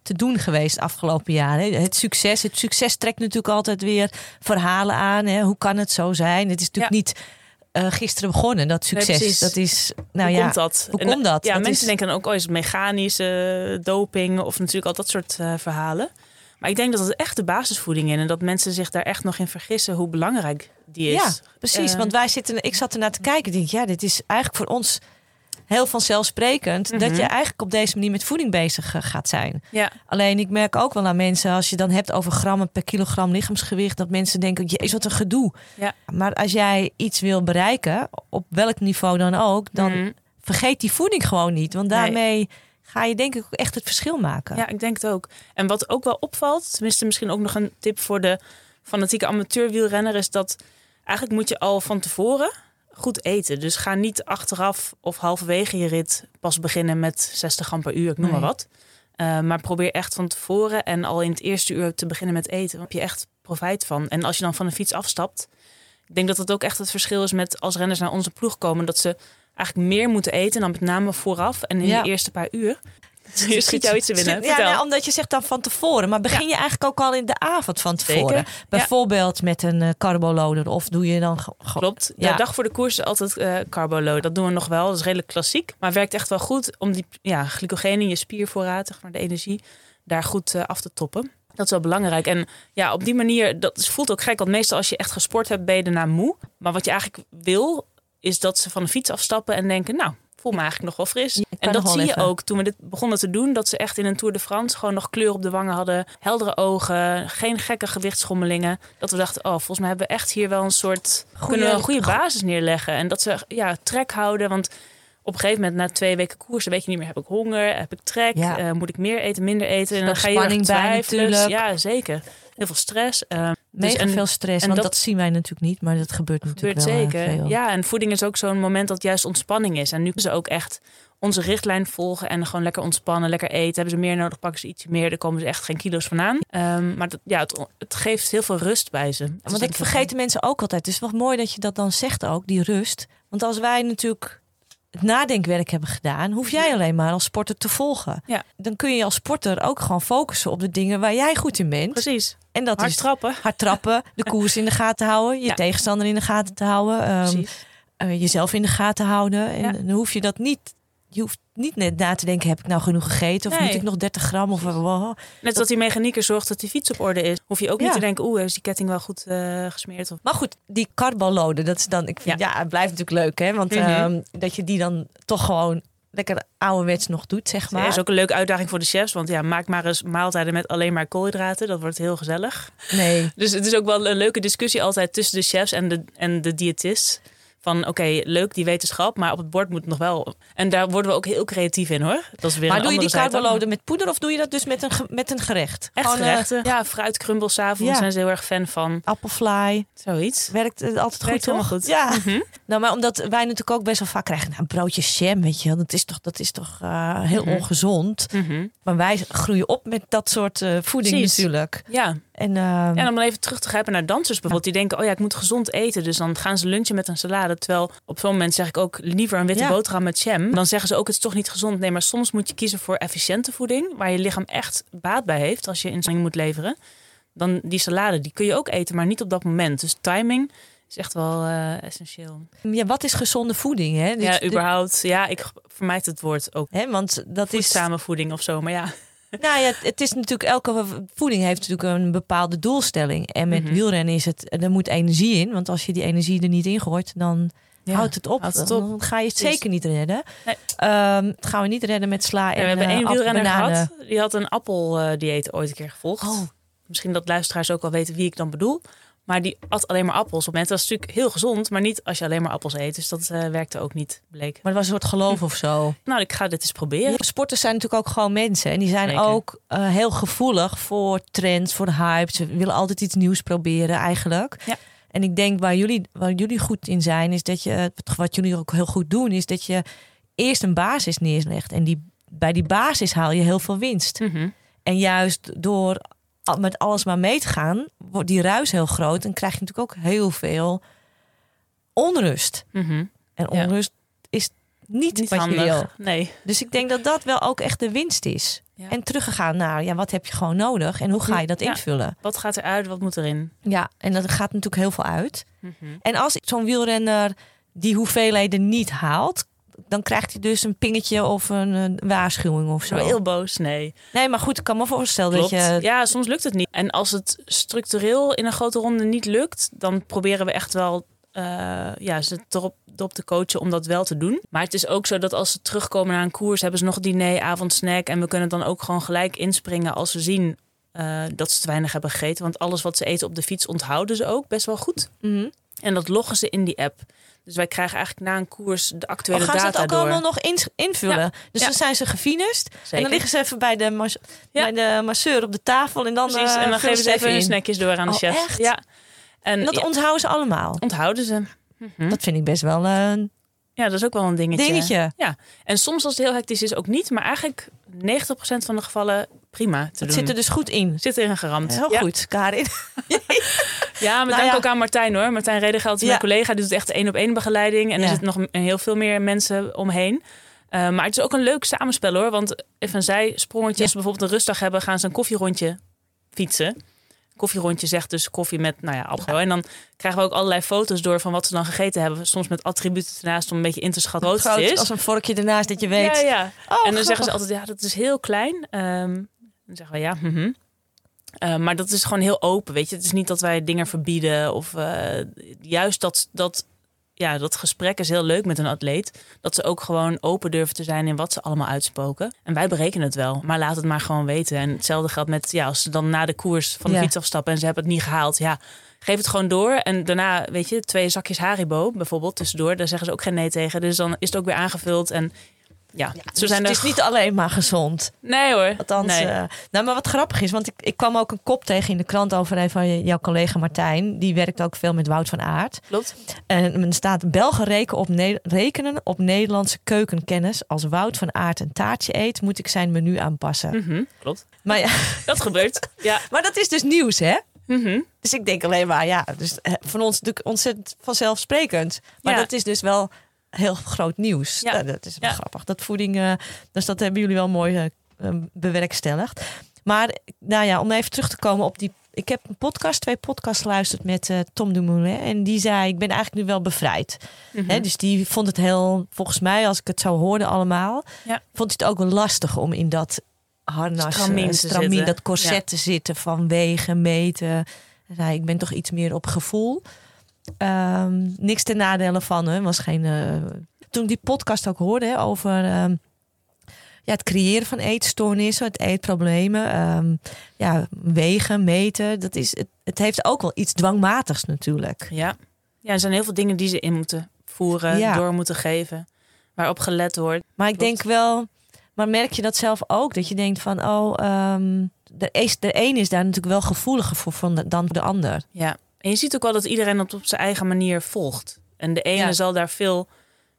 te doen geweest de afgelopen jaren. Het succes. Het succes trekt natuurlijk altijd weer verhalen aan. Hè. Hoe kan het zo zijn? Het is natuurlijk niet eh, gisteren begonnen, dat succes. dat is, nou Hoe ja, komt dat? hoe En, komt dat? Ja, Dat mensen is- denken dan ook, oh, is het mechanisch, eh, doping of natuurlijk al dat soort eh, verhalen. Maar ik denk dat het echt de basisvoeding in en dat mensen zich daar echt nog in vergissen hoe belangrijk die is. Ja, precies. Eh, want wij zitten, ik zat ernaar te kijken. Ik denk, ja, dit is eigenlijk voor ons heel vanzelfsprekend dat Mhm. je eigenlijk op deze manier met voeding bezig eh, gaat zijn. Ja, Alleen ik merk ook wel aan mensen, als je dan hebt over grammen per kilogram lichaamsgewicht, dat mensen denken, jezus, wat een gedoe. Ja. Maar als jij iets wil bereiken, op welk niveau dan ook, dan Mhm. vergeet die voeding gewoon niet. Want Nee. daarmee ga je denk ik ook echt het verschil maken. ja, ik denk het ook. En wat ook wel opvalt, tenminste misschien ook nog een tip voor de fanatieke amateurwielrenner, is dat eigenlijk moet je al van tevoren goed eten. Dus ga niet achteraf of halverwege je rit pas beginnen met 60 gram per uur, ik noem Nee. maar wat. Eh, maar probeer echt van tevoren en al in het eerste uur te beginnen met eten. Daar heb je echt profijt van. En als je dan van de fiets afstapt, ik denk dat het ook echt het verschil is met als renners naar onze ploeg komen, dat ze eigenlijk meer moeten eten, dan met name vooraf en in Ja. de eerste paar uur. Je schiet jou iets te winnen. Ja, nou, omdat je zegt dan van tevoren. Maar begin je eigenlijk ook al in de avond van tevoren? Zeker. Bijvoorbeeld met een uh, carboloader. Of doe je dan... Klopt. Ja. De dag voor de koers is altijd eh carboload. Dat doen we nog wel. Dat is redelijk klassiek. Maar werkt echt wel goed om die ja, glycogeen in je spiervoorraad, zeg maar de energie, daar goed eh, af te toppen. Dat is wel belangrijk. En ja, op die manier, dat voelt ook gek. Want meestal als je echt gesport hebt, ben je daarna moe. Maar wat je eigenlijk wil, is dat ze van de fiets afstappen en denken, nou, voel me eigenlijk nog wel fris. En dat zie je ook toen we dit begonnen te doen. Dat ze echt in een Tour de France gewoon nog kleur op de wangen hadden. Heldere ogen, geen gekke gewichtsschommelingen. Dat we dachten, oh, volgens mij hebben we echt hier wel een soort... kunnen we een goede basis neerleggen. En dat ze ja, trek houden. Want op een gegeven moment, na twee weken koersen, weet je niet meer: heb ik honger, heb ik trek, Ja. Eh, moet ik meer eten, minder eten? En dan ga je spanning bij natuurlijk. Ja, zeker. Heel veel stress. Eh, Dus en- veel stress. en want dat- dat, zien wij natuurlijk niet, maar dat gebeurt natuurlijk gebeurt wel zeker. veel. Ja, en voeding is ook zo'n moment dat juist ontspanning is. En nu kunnen ze ook echt onze richtlijn volgen en gewoon lekker ontspannen, lekker eten. Hebben ze meer nodig, pakken ze ietsje meer. Daar komen ze echt geen kilo's vandaan. Ehm, maar dat, ja, het, het geeft heel veel rust bij ze. Dus Want ik vergeet de mensen ook altijd. Het is wel mooi dat je dat dan zegt ook, die rust. Want als wij natuurlijk het nadenkwerk hebben gedaan, hoef jij alleen maar als sporter te volgen. Ja. Dan kun je als sporter ook gewoon focussen op de dingen waar jij goed in bent. Precies. En dat Hard is trappen. hard trappen, de *laughs* koers in de gaten houden, je Ja. tegenstander in de gaten te houden, ehm, eh, jezelf in de gaten houden. En Ja. dan hoef je dat niet. Je hoeft niet net na te denken: heb ik nou genoeg gegeten? Of Nee. moet ik nog 30 gram? Of wow. Net als die mechanieker zorgt dat die fiets op orde is. Hoef je ook niet te denken, oeh, is die ketting wel goed eh, gesmeerd? Of... Maar goed, die karbaloden, dat is dan. Ik vind, ja. het blijft natuurlijk leuk, hè? Want Mhm. ehm, dat je die dan toch gewoon lekker ouderwets nog doet, zeg Maar maar. is ook een leuke uitdaging voor de chefs. Want ja, maak maar eens maaltijden met alleen maar koolhydraten. Dat wordt heel gezellig. Nee. *laughs* Dus het is ook wel een leuke discussie altijd tussen de chefs en de, en de diëtist. Van oké, leuk die wetenschap, maar op het bord moet het nog wel. En daar worden we ook heel creatief in hoor. Dat is weer Maar een doe je die karbaloden met poeder of doe je dat dus met een, met een gerecht? Echt Gewoon, eh, gerechten. ja, fruitkrumbels 's avonds Ja. zijn ze heel erg fan van. appelfly. Zoiets. Werkt het altijd Werkt goed, helemaal toch? goed. Ja. Mhm. Nou, maar omdat wij natuurlijk ook best wel vaak krijgen nou, een broodje jam, weet je wel. Dat is toch, dat is toch eh, heel Mhm. ongezond. Mhm. Maar wij groeien op met dat soort eh, voeding Precies. natuurlijk. Ja. En, ehm, Ja, om even terug te grijpen naar dansers bijvoorbeeld. Die denken, oh ja, ik moet gezond eten. Dus dan gaan ze lunchen met een salade. Terwijl op zo'n moment zeg ik ook liever een witte Ja. boterham met jam. Dan zeggen ze ook, het is toch niet gezond. Nee, maar soms moet je kiezen voor efficiënte voeding. Waar je lichaam echt baat bij heeft als je inspanning moet leveren. Dan die salade, die kun je ook eten, maar niet op dat moment. Dus timing is echt wel eh, essentieel. ja, wat is gezonde voeding? Hè? Ja, dit- überhaupt. Ja, ik vermijd het woord ook. hè, want dat is Voedzame voeding of zo. Maar ja, Nou ja, het is natuurlijk elke voeding heeft natuurlijk een bepaalde doelstelling. En met Mhm. wielrennen is het, er moet energie in. Want als je die energie er niet in gooit, dan ja. houdt het op. houdt het op. Dan ga je het zeker niet redden. Nee. Ehm, dat gaan we niet redden met sla en Ja, we hebben eh, één appel- wielrenner gehad. Die had een appeldieet ooit een keer gevolgd. Oh. Misschien dat luisteraars ook al weten wie ik dan bedoel. Maar die at alleen maar appels. Op het moment dat is natuurlijk heel gezond, maar niet als je alleen maar appels eet. Dus dat eh, werkte ook niet, bleek. Maar het was een soort geloof of zo. Nou, ik ga dit eens proberen. Sporters zijn natuurlijk ook gewoon mensen. En die zijn Zeker. ook eh, heel gevoelig voor trends, voor de hype. Ze willen altijd iets nieuws proberen eigenlijk. Ja. En ik denk waar jullie, waar jullie goed in zijn, is dat je, wat jullie ook heel goed doen, is dat je eerst een basis neerlegt. En die, bij die basis haal je heel veel winst. Mhm. En juist door met alles maar mee te gaan, wordt die ruis heel groot. En krijg je natuurlijk ook heel veel onrust. Mhm. En Ja. onrust is niet, Niet wat handig. je wil. Nee. Dus ik denk dat dat wel ook echt de winst is. Ja. En teruggegaan naar, ja, wat heb je gewoon nodig en hoe ga je dat Ja. invullen? Wat gaat eruit, wat moet erin? Ja, en dat gaat natuurlijk heel veel uit. Mhm. En als zo'n wielrenner die hoeveelheden niet haalt, dan krijgt hij dus een pingetje of een, een waarschuwing of zo. Heel boos, nee. Nee, maar goed, ik kan me voorstellen Klopt. dat je. Ja, soms lukt het niet. En als het structureel in een grote ronde niet lukt, dan proberen we echt wel eh, ja, ze erop, erop te coachen om dat wel te doen. Maar het is ook zo dat als ze terugkomen naar een koers, hebben ze nog diner, avondsnack. En we kunnen dan ook gewoon gelijk inspringen als ze zien eh, dat ze te weinig hebben gegeten. Want alles wat ze eten op de fiets onthouden ze ook best wel goed. Mhm. En dat loggen ze in die app. Dus wij krijgen eigenlijk na een koers de actuele Oh, gaan ze data dat ook door. allemaal nog invullen? Ja. Dus Ja. dan zijn ze gefinest. En dan liggen ze even bij de, mas- Ja. bij de masseur op de tafel. En dan, Precies, eh, en dan geven ze even hun snackjes door aan de Oh, chef. echt? Ja. En, En dat onthouden ze allemaal. onthouden ze. Dat vind ik best wel een Ja, dat is ook wel een dingetje. dingetje. En soms als het heel hectisch is ook niet, maar eigenlijk 90% van de gevallen prima te Het doen. zit er dus goed in. Zit erin geramd. Heel ja. goed, Karin. *laughs* *laughs* Ja, met Nou dank ja. ook aan Martijn hoor. Martijn Redegeld is Ja. mijn collega. Die doet echt één op één begeleiding. En Ja. er zitten nog een- heel veel meer mensen omheen. Eh, maar het is ook een leuk samenspel hoor. Want even een zijsprongetje. Als we bijvoorbeeld een rustdag hebben, gaan ze een koffierondje fietsen. Koffierondje zegt dus koffie met, nou ja, appel. En dan krijgen we ook allerlei foto's door van wat ze dan gegeten hebben. Soms met attributen ernaast om een beetje in te schatten hoe groot het is. als een vorkje ernaast dat je weet. Ja, ja. Oh, en dan zeggen ze altijd, ja, dat is heel klein. Ehm, dan zeggen we ja, mhm. Eh, maar dat is gewoon heel open, weet je. Het is niet dat wij dingen verbieden of eh, juist dat, dat, ja, dat gesprek is heel leuk met een atleet. Dat ze ook gewoon open durven te zijn in wat ze allemaal uitspoken. En wij berekenen het wel, maar laat het maar gewoon weten. En hetzelfde geldt met, ja, als ze dan na de koers van de Ja. fiets afstappen en ze hebben het niet gehaald, ja, geef het gewoon door. En daarna, weet je, twee zakjes Haribo bijvoorbeeld tussendoor, daar zeggen ze ook geen nee tegen. Dus dan is het ook weer aangevuld en Ja, Ja, zo dus zijn het er... is niet alleen maar gezond. Nee hoor. Althans, nee. eh, nou, maar wat grappig is, want ik, ik kwam ook een kop tegen in de krant over een van jouw collega Martijn. Die werkt ook veel met Wout van Aert. Klopt. En er staat Belgen rekenen op, Ne- rekenen op Nederlandse keukenkennis. Als Wout van Aert een taartje eet, moet ik zijn menu aanpassen. Mhm, Klopt. Maar, ja, Dat gebeurt. Ja. *laughs* maar dat is dus nieuws, hè? Mhm. Dus ik denk alleen maar, ja, dus eh, van ons natuurlijk ontzettend vanzelfsprekend. Maar Ja. dat is dus wel heel groot nieuws. Ja. Nou, dat is wel grappig. Dat voeding, dus dat hebben jullie wel mooi eh, eh, bewerkstelligd. Maar nou ja, om even terug te komen op die. Ik heb een podcast, twee podcasts geluisterd met eh, Tom Dumoulin. En die zei: Ik ben eigenlijk nu wel bevrijd. Hè, dus die vond het heel, volgens mij, als ik het zo hoorde allemaal, Ja. vond hij het ook wel lastig om in dat harnas, Stramien stramien, dat corset Ja. te zitten van wegen, meten. Hij zei, ik ben toch iets meer op gevoel. Ehm, niks ten nadele van hem. Was geen, eh, toen ik die podcast ook hoorde hè, over ehm, ja, het creëren van eetstoornissen, het eetproblemen, ehm, ja, wegen, meten. Dat is, het, het heeft ook wel iets dwangmatigs natuurlijk. Ja. ja, er zijn heel veel dingen die ze in moeten voeren, Ja. door moeten geven, waarop gelet wordt. Maar ik denk wel, maar merk je dat zelf ook? Dat je denkt van, oh, de, de een is daar natuurlijk wel gevoeliger voor van de- dan de ander. Ja, en je ziet ook wel dat iedereen het op zijn eigen manier volgt. En de ene Ja. zal daar veel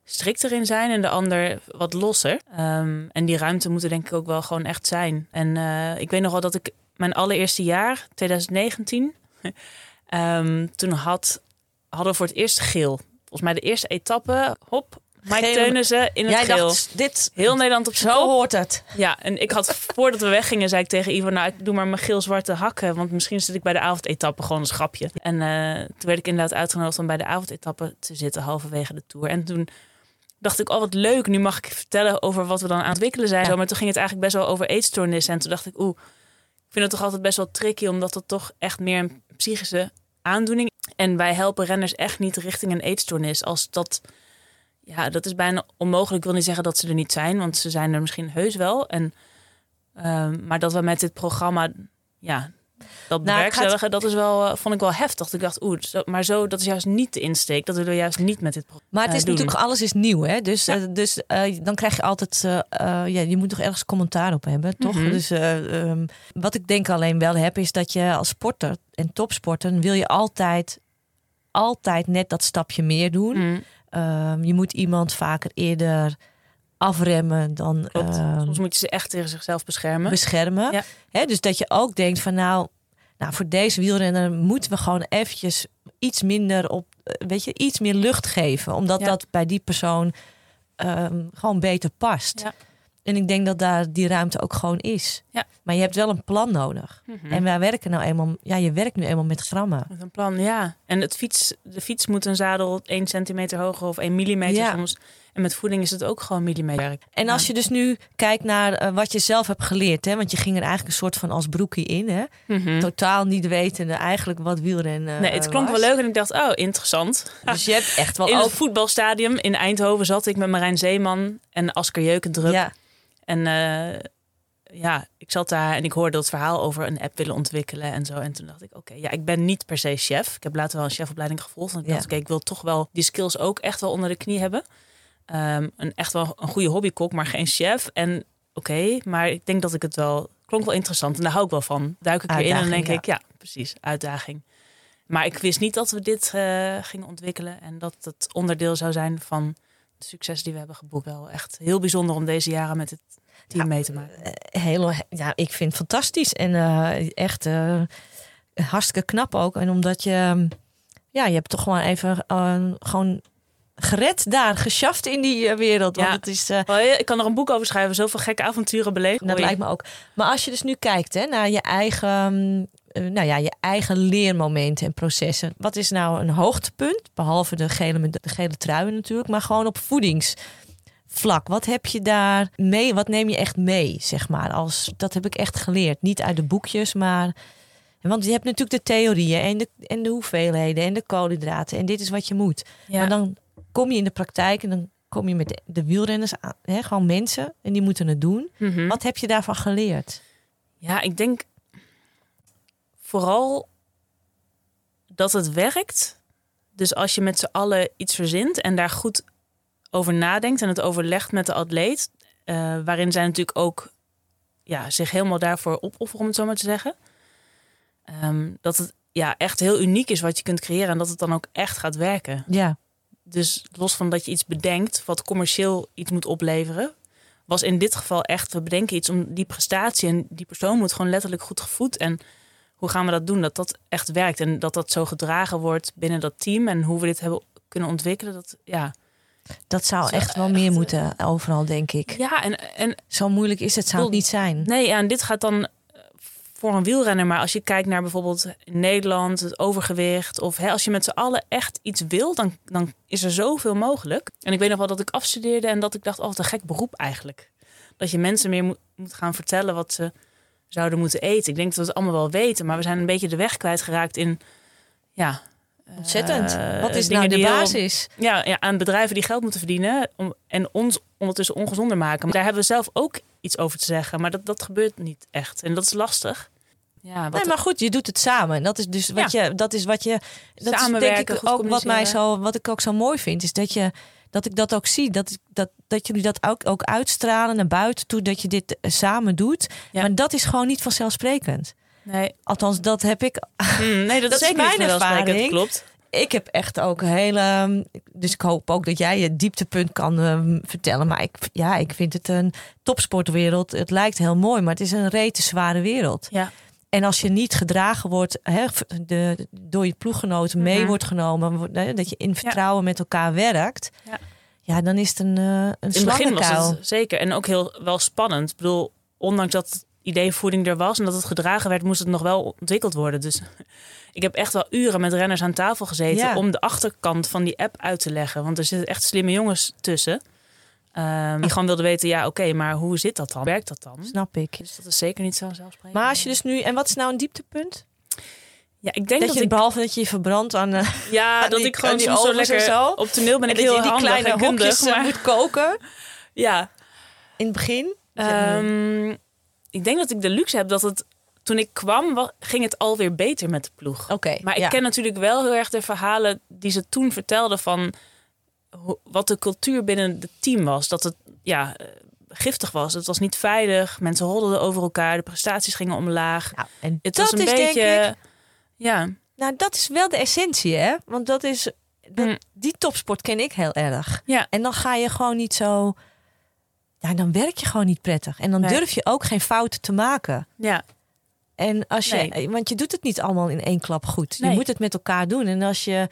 strikter in zijn en de ander wat losser. Ehm, en die ruimte moet er denk ik ook wel gewoon echt zijn. En eh, ik weet nog wel dat ik mijn allereerste jaar, 2019, *laughs* ehm, toen had, hadden we voor het eerst geel. Volgens mij de eerste etappe, hop, Mike. Teunissen in het Jij geel. dacht, dit, Heel Nederland op zo hoort het. Ja, en ik had voordat we weggingen, zei ik tegen Ivo, nou, ik doe maar mijn geel-zwarte hakken, want misschien zit ik bij de avondetappe gewoon een schapje. En eh, toen werd ik inderdaad uitgenodigd om bij de avondetappe te zitten, halverwege de tour. En toen dacht ik, oh wat leuk, nu mag ik vertellen over wat we dan aan het ontwikkelen zijn. Ja. Zo, maar toen ging het eigenlijk best wel over eetstoornissen. En toen dacht ik, oeh, ik vind het toch altijd best wel tricky, omdat het toch echt meer een psychische aandoening. En wij helpen renners echt niet richting een eetstoornis. Als dat, ja, dat is bijna onmogelijk. Ik wil niet zeggen dat ze er niet zijn, want ze zijn er misschien heus wel. En, ehm, maar dat we met dit programma, ja, dat Nou, bewerkstelligen, dat is wel, eh, vond ik wel heftig. Ik dacht, oeh, maar zo, dat is juist niet de insteek. Dat willen we juist niet met dit programma. Maar het is eh, doen. natuurlijk, alles is nieuw, hè? Dus, Ja. eh, dus dan krijg je altijd, ja, je moet toch ergens commentaar op hebben, toch? Mhm. Dus eh, ehm, wat ik denk alleen wel heb, is dat je als sporter en topsporter wil je altijd, altijd net dat stapje meer doen. Mm, Ehm, je moet iemand vaker eerder afremmen dan klopt. ehm, Soms moet je ze echt tegen zichzelf beschermen. beschermen. Ja. Dus dat je ook denkt van nou, nou, voor deze wielrenner moeten we gewoon eventjes iets minder op, eh, weet je, iets meer lucht geven, omdat Ja. dat bij die persoon ehm, gewoon beter past. Ja. En ik denk dat daar die ruimte ook gewoon is. Ja. Maar je hebt wel een plan nodig. Mhm. En wij werken nou eenmaal, ja, je werkt nu eenmaal met grammen. Met een plan, ja. En het fiets, de fiets moet een zadel 1 centimeter hoger of 1 millimeter Ja. soms. En met voeding is het ook gewoon millimeter. En als je dus nu kijkt naar eh, wat je zelf hebt geleerd, hè, want je ging er eigenlijk een soort van als broekie in, hè? Mhm. totaal niet wetende eigenlijk wat wielrennen Nee, het klonk was. wel leuk en ik dacht, oh, interessant. Dus je hebt echt *laughs* wel In ook... het voetbalstadium in Eindhoven zat ik met Marijn Zeeman en Asker Jeukendrup. Ja, En eh, ja, ik zat daar en ik hoorde dat verhaal over een app willen ontwikkelen en zo. En toen dacht ik, oké, ja, ik ben niet per se chef. Ik heb later wel een chefopleiding gevolgd. En ik Ja. dacht, oké, ik wil toch wel die skills ook echt wel onder de knie hebben. Ehm, een echt wel een goede hobbykok, maar geen chef. En oké, maar ik denk dat ik het wel... Klonk wel interessant en daar hou ik wel van. Duik ik weer in en denk ik, ja, precies, uitdaging. Maar ik wist niet dat we dit eh, gingen ontwikkelen. En dat het onderdeel zou zijn van de succes die we hebben geboekt. Wel echt heel bijzonder om deze jaren met het team mee te maken. eh, heel, ja, ik vind het fantastisch. En eh, echt eh, hartstikke knap ook. En omdat je... ehm, Ja, je hebt toch gewoon even gewoon gered daar. Geschaft in die wereld. Want Ja. het is... Oh, ik kan er een boek over schrijven. Zoveel gekke avonturen beleefd. Dat lijkt me ook. Maar als je dus nu kijkt hè, naar je eigen, mm, eh, nou ja, je eigen leermomenten en processen. Wat is nou een hoogtepunt? Behalve de gele, de gele truien natuurlijk. Maar gewoon op voedingsvlak. Wat heb je daar mee? Wat neem je echt mee, zeg maar? Als, dat heb ik echt geleerd. Niet uit de boekjes, maar... Want je hebt natuurlijk de theorieën en de, en de hoeveelheden en de koolhydraten. En dit is wat je moet. Ja. Maar dan kom je in de praktijk en dan kom je met de, de wielrenners aan. Hè, gewoon mensen en die moeten het doen. Mhm. Wat heb je daarvan geleerd? Ja, ik denk vooral dat het werkt. Dus als je met z'n allen iets verzint en daar goed over nadenkt en het overlegt met de atleet eh, waarin zij natuurlijk ook ja, zich helemaal daarvoor opofferen, om het zo maar te zeggen. Ehm, dat het ja, echt heel uniek is wat je kunt creëren en dat het dan ook echt gaat werken. Ja. Dus los van dat je iets bedenkt wat commercieel iets moet opleveren, was in dit geval echt, we bedenken iets om die prestatie en die persoon moet gewoon letterlijk goed gevoed. En hoe gaan we dat doen? Dat dat echt werkt en dat dat zo gedragen wordt binnen dat team en hoe we dit hebben kunnen ontwikkelen. Dat, ja. Dat zou Zo echt wel echt, meer eh, moeten overal, denk ik. ja, en, en Zo moeilijk is het, zou het niet zijn. Nee, en dit gaat dan eh, voor een wielrenner. Maar als je kijkt naar bijvoorbeeld Nederland, het overgewicht. Of hè, als je met z'n allen echt iets wil, dan, dan is er zoveel mogelijk. En ik weet nog wel dat ik afstudeerde en dat ik dacht, oh, wat een gek beroep eigenlijk. Dat je mensen meer moet, moet gaan vertellen wat ze zouden moeten eten. Ik denk dat we het allemaal wel weten, maar we zijn een beetje de weg kwijtgeraakt in, ja... Ontzettend. eh, Wat is nou de basis? ja, ja, aan bedrijven die geld moeten verdienen om, en ons ondertussen ongezonder maken. Maar daar hebben we zelf ook iets over te zeggen. Maar dat, dat gebeurt niet echt. En dat is lastig. Ja, wat Nee, maar goed, je doet het samen. En dat is dus wat je, dat is wat je, dat is denk ik ook wat mij zo, wat ik ook zo mooi vind, is dat je, dat ik dat ook zie, dat, dat, dat jullie dat ook, ook uitstralen naar buiten toe, dat je dit eh, samen doet. Ja. Maar dat is gewoon niet vanzelfsprekend. Nee, Althans, dat heb ik. Hmm, nee, dat, *laughs* Dat is mijn ervaring. Klopt. Ik heb echt ook hele. Dus ik hoop ook dat jij je dieptepunt kan ehm, vertellen. Maar ik, ja, ik vind het een topsportwereld. Het lijkt heel mooi, maar het is een rete zware wereld. Ja, En als je niet gedragen wordt, hè, de, door je ploeggenoten mee Mhm. wordt genomen, dat je in vertrouwen met elkaar werkt, Ja. ja, dan is het een, eh een in het begin was het zeker. En ook heel wel spannend. Ik bedoel, ondanks dat het idee voeding er was en dat het gedragen werd, moest het nog wel ontwikkeld worden. Dus *laughs* ik heb echt wel uren met renners aan tafel gezeten Ja. om de achterkant van die app uit te leggen. Want er zitten echt slimme jongens tussen. ehm, die gewoon wilden weten, ja, oké, maar hoe zit dat dan? Werkt dat dan? Snap ik. Dus dat is zeker niet zo zelfsprekend. Maar als je dus nu, en wat is nou een dieptepunt? ja, ik denk Dat, dat, je ik, behalve dat je je verbrandt aan, eh, *laughs* ja, aan dat die- ik gewoon die zo lekker zo. op toneel ben en ik je heel die kleine hokjes eh, maar- moet koken *laughs* ja, in het begin. Ehm, ik denk dat ik de luxe heb dat het toen ik kwam, wa- ging het alweer beter met de ploeg. Oké, Maar ik ja. ken natuurlijk wel heel erg de verhalen die ze toen vertelden van wat de cultuur binnen het team was. Dat het ja, eh, giftig was. Het was niet veilig. Mensen holden over elkaar. De prestaties gingen omlaag. Nou, en Het dat was een is beetje. denk ik, Ja, nou dat is wel de essentie, hè? Want dat is, dat, Mm. die topsport ken ik heel erg. ja, En dan ga je gewoon niet zo. Ja, dan werk je gewoon niet prettig. En dan Nee. durf je ook geen fouten te maken. ja, En als je, Nee. want je doet het niet allemaal in één klap goed. Je Nee. moet het met elkaar doen. En als je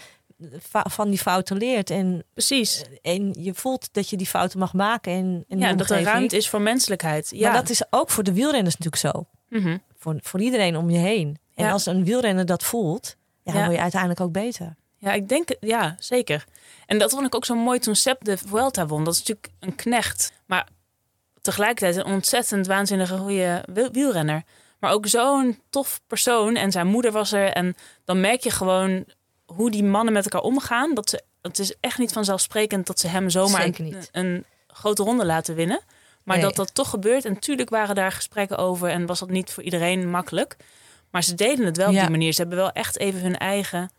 va- van die fouten leert en, precies. en je voelt dat je die fouten mag maken en, en Ja, dat er ruimte is voor menselijkheid. Ja, Maar dat is ook voor de wielrenners natuurlijk zo. Mhm. Voor, voor iedereen om je heen. En Ja. als een wielrenner dat voelt, ja, dan Ja. word je uiteindelijk ook beter. Ja, ik denk, ja, zeker. En dat vond ik ook zo mooi toen Sepp de Vuelta won. Dat is natuurlijk een knecht, maar tegelijkertijd een ontzettend waanzinnige goede wiel- wielrenner. Maar ook zo'n tof persoon en zijn moeder was er. En dan merk je gewoon hoe die mannen met elkaar omgaan. Dat ze, het is echt niet vanzelfsprekend dat ze hem zomaar een, een grote ronde laten winnen. Maar Nee. dat dat toch gebeurt. En natuurlijk waren daar gesprekken over en was dat niet voor iedereen makkelijk. Maar ze deden het wel op Ja. die manier. Ze hebben wel echt even hun eigen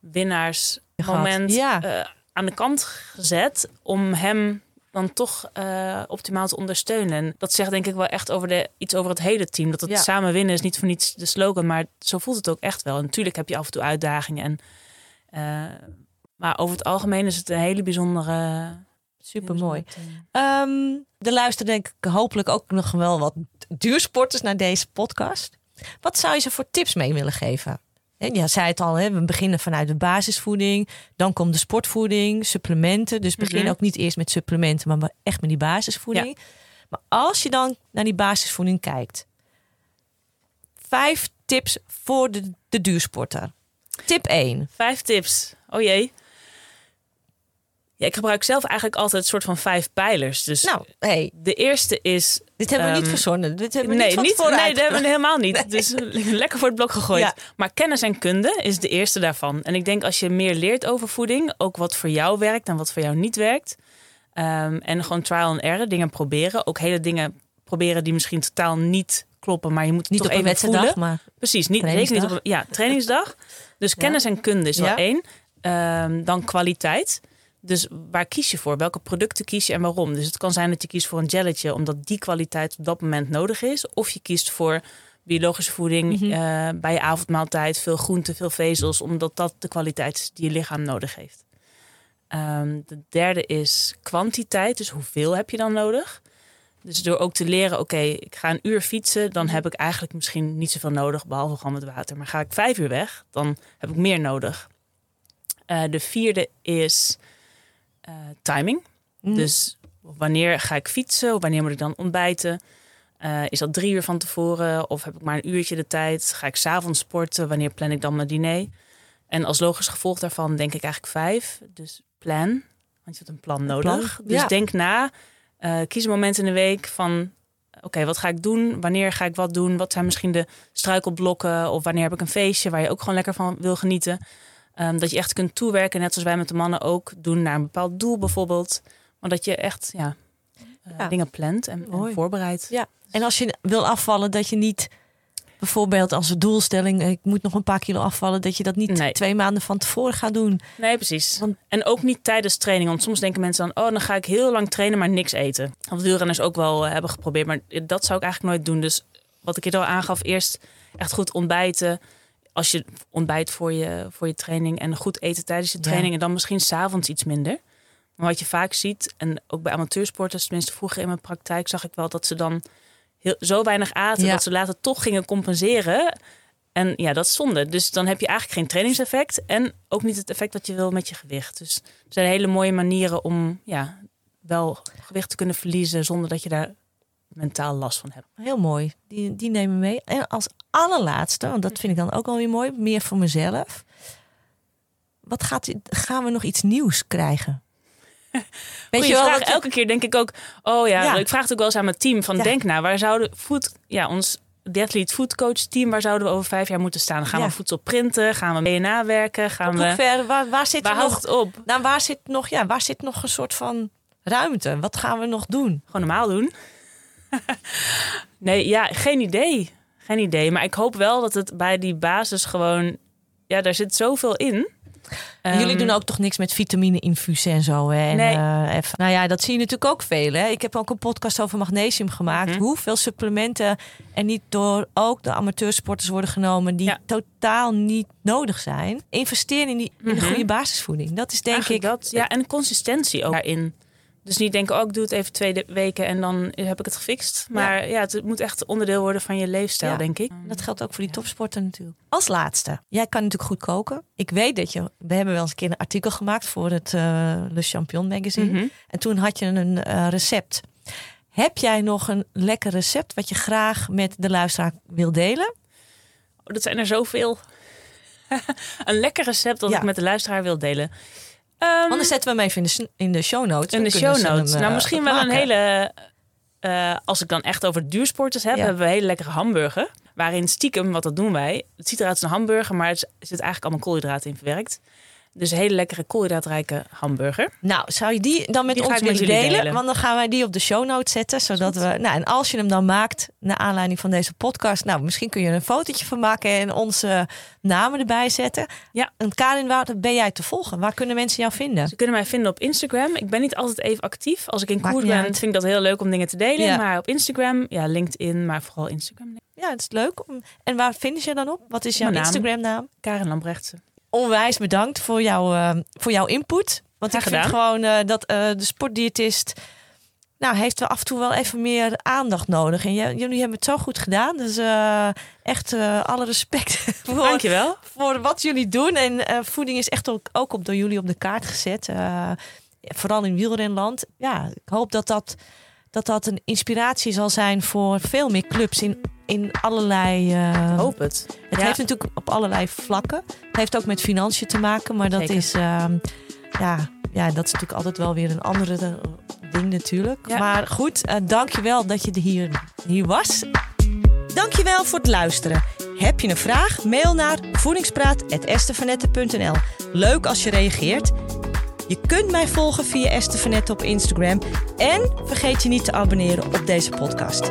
winnaarsmoment Ja. eh, aan de kant gezet om hem dan toch eh, optimaal te ondersteunen. En dat zegt denk ik wel echt over de, iets over het hele team. Dat het Ja. samen winnen is niet voor niets de slogan, maar zo voelt het ook echt wel. En natuurlijk heb je af en toe uitdagingen. En, eh, maar over het algemeen is het een hele bijzondere... Super mooi. team. er luisteren denk ik hopelijk ook nog wel wat duursporters naar deze podcast. Wat zou je ze voor tips mee willen geven? Ja, zei het al, hè, we beginnen vanuit de basisvoeding. Dan komt de sportvoeding, supplementen. Dus begin Mhm. ook niet eerst met supplementen, maar echt met die basisvoeding. Maar als je dan naar die basisvoeding kijkt. Vijf tips voor de, de duursporter. Tip 1. Vijf tips. Oh jee. Ja, ik gebruik zelf eigenlijk altijd een soort van vijf pijlers. Dus Nou, hey, de eerste is dit hebben we niet Ehm, verzonnen. Dit hebben we nee, niet niet, nee, dat hebben we helemaal niet. Dus *laughs* lekker voor het blok gegooid. Ja. Maar kennis en kunde is de eerste daarvan. En ik denk als je meer leert over voeding, ook wat voor jou werkt en wat voor jou niet werkt. ehm, en gewoon trial and error, dingen proberen. Ook hele dingen proberen die misschien totaal niet kloppen, maar je moet het Niet toch op een even wedstrijddag, voelen. maar Precies, niet, zeker niet op een ja, trainingsdag. Dus *laughs* kennis en kunde is wel Ja. één. Ehm, dan kwaliteit. Dus waar kies je voor? Welke producten kies je en waarom? Dus het kan zijn dat je kiest voor een gelletje omdat die kwaliteit op dat moment nodig is. Of je kiest voor biologische voeding Mhm. eh, bij je avondmaaltijd, veel groenten, veel vezels, omdat dat de kwaliteit is die je lichaam nodig heeft. Ehm, de derde is kwantiteit, dus hoeveel heb je dan nodig? Dus door ook te leren, oké, ik ga een uur fietsen, dan heb ik eigenlijk misschien niet zoveel nodig, behalve gewoon met water. Maar ga ik vijf uur weg, dan heb ik meer nodig. Eh, de vierde is eh, timing. Mhm. Dus wanneer ga ik fietsen? Wanneer moet ik dan ontbijten? Eh, is dat drie uur van tevoren? Of heb ik maar een uurtje de tijd? Ga ik s'avonds sporten? Wanneer plan ik dan mijn diner? En als logisch gevolg daarvan denk ik eigenlijk vijf. Dus plan. Want je hebt een plan nodig. plan, dus ja. denk na. Eh, kies een moment in de week van... Oké, wat ga ik doen? Wanneer ga ik wat doen? Wat zijn misschien de struikelblokken? Of wanneer heb ik een feestje waar je ook gewoon lekker van wil genieten? Ehm, dat je echt kunt toewerken, net zoals wij met de mannen ook doen naar een bepaald doel bijvoorbeeld. Maar dat je echt ja, eh, Ja. dingen plant en, en voorbereidt. Ja, en als je wil afvallen, dat je niet bijvoorbeeld als een doelstelling, ik moet nog een paar kilo afvallen, dat je dat niet Nee. twee maanden van tevoren gaat doen. Nee, precies. Want- En ook niet tijdens training. Want soms denken mensen dan, oh, dan ga ik heel lang trainen, maar niks eten. Of wielrenners ook wel eh, hebben geprobeerd. Maar dat zou ik eigenlijk nooit doen. Dus wat ik je al aangaf, eerst echt goed ontbijten. Als je ontbijt voor je, voor je training en goed eten tijdens je Ja. training. En dan misschien s'avonds iets minder. Maar wat je vaak ziet, en ook bij amateursporters, tenminste vroeger in mijn praktijk, zag ik wel dat ze dan heel, zo weinig aten Ja. dat ze later toch gingen compenseren. En ja, dat is zonde. Dus dan heb je eigenlijk geen trainingseffect en ook niet het effect wat je wil met je gewicht. Dus er zijn hele mooie manieren om ja, wel gewicht te kunnen verliezen zonder dat je daar mentaal last van hebt. Heel mooi, die, die nemen we mee. En als allerlaatste, want dat vind ik dan ook wel weer mooi, meer voor mezelf. Wat gaat, gaan we nog iets nieuws krijgen? *laughs* Weet je- Elke keer denk ik ook, oh ja, Ja. ik vraag het ook wel eens aan mijn team van Ja. denk nou, waar zouden voed, ja, ons Deadlied Foodcoach team, waar zouden we over vijf jaar moeten staan? Gaan Ja. we voedsel printen? Gaan we DNA werken? Gaan Tot we, hoever, waar, waar zit waar houdt nog, het op? nou, waar zit nog, ja, waar zit nog een soort van ruimte? Wat gaan we nog doen? Gewoon normaal doen. *laughs* nee, ja, geen idee. Geen idee. Maar ik hoop wel dat het bij die basis gewoon... Ja, daar zit zoveel in. Jullie Ehm, doen ook toch niks met vitamine infusen en zo. Hè? En, Nee. eh, even, nou ja, dat zie je natuurlijk ook veel. Hè? Ik heb ook een podcast over magnesium gemaakt. Mhm. Hoeveel supplementen er niet door ook de amateursporters worden genomen die Ja. totaal niet nodig zijn. Investeer in, die, in de Mhm. goede basisvoeding. Dat is denk Eigenlijk ik. dat. Ja, en consistentie ook daarin. Dus niet denken, oh, ik doe het even twee weken en dan heb ik het gefixt. Maar ja, het moet echt onderdeel worden van je leefstijl, Ja. denk ik. Dat geldt ook voor die topsporter natuurlijk. Als laatste, jij kan natuurlijk goed koken. Ik weet dat je, we hebben wel eens een keer een artikel gemaakt voor het eh, Le Champion magazine. Mhm. En toen had je een eh, recept. Heb jij nog een lekker recept wat je graag met de luisteraar wil delen? Oh, dat zijn er zoveel. *laughs* een lekker recept dat Ja. ik met de luisteraar wil delen. Ehm, Anders zetten we hem even in de, sn- in de show notes. In de show hem, notes. eh, nou, misschien wel een hele. eh, als ik dan echt over duursporters heb, Ja. hebben we een hele lekkere hamburger. Waarin stiekem, wat dat doen wij. Het ziet eruit als een hamburger, maar het zit eigenlijk allemaal koolhydraten in verwerkt. Dus een hele lekkere koolhydraatrijke hamburger. Nou, zou je die dan met Die ons willen delen? delen. Want dan gaan wij die op de show notes zetten. Zodat we. Nou, en als je hem dan maakt, naar aanleiding van deze podcast. Nou, misschien kun je er een fotootje van maken en onze namen erbij zetten. Ja. En Karin, waar ben jij te volgen? Waar kunnen mensen jou vinden? Ze kunnen mij vinden op Instagram. Ik ben niet altijd even actief. Als ik in koers niet ben, vind ik dat heel leuk om dingen te delen. Ja. Maar op Instagram, ja, LinkedIn, maar vooral Instagram. Ja, het is leuk. En waar vinden ze je dan op? Wat is jouw. Instagram-naam? Karen Lambrechtse. Onwijs bedankt voor, jou, eh, voor jouw input. Want ik vind gedaan. gewoon eh, dat eh, de sportdiëtist... Nou, heeft wel af en toe wel even meer aandacht nodig. En jullie hebben het zo goed gedaan. Dus echt alle respect *laughs* voor, Dankjewel. voor wat jullie doen. En voeding is echt ook, ook op, door jullie op de kaart gezet. Vooral in wielrenland. Ja, ik hoop dat dat, dat dat een inspiratie zal zijn voor veel meer clubs in, in allerlei... eh, Hoop het. het Ja. heeft natuurlijk op allerlei vlakken. Het heeft ook met financiën te maken, maar dat Zeker. is, ehm, ja, ja, dat is natuurlijk altijd wel weer een andere eh, ding natuurlijk. Ja. Maar goed, eh dankjewel dat je er hier, hier was. Dankjewel voor het luisteren. Heb je een vraag? Mail naar voedingspraat.estefanette.nl Leuk als je reageert. Je kunt mij volgen via Estefanette op Instagram. En vergeet je niet te abonneren op deze podcast.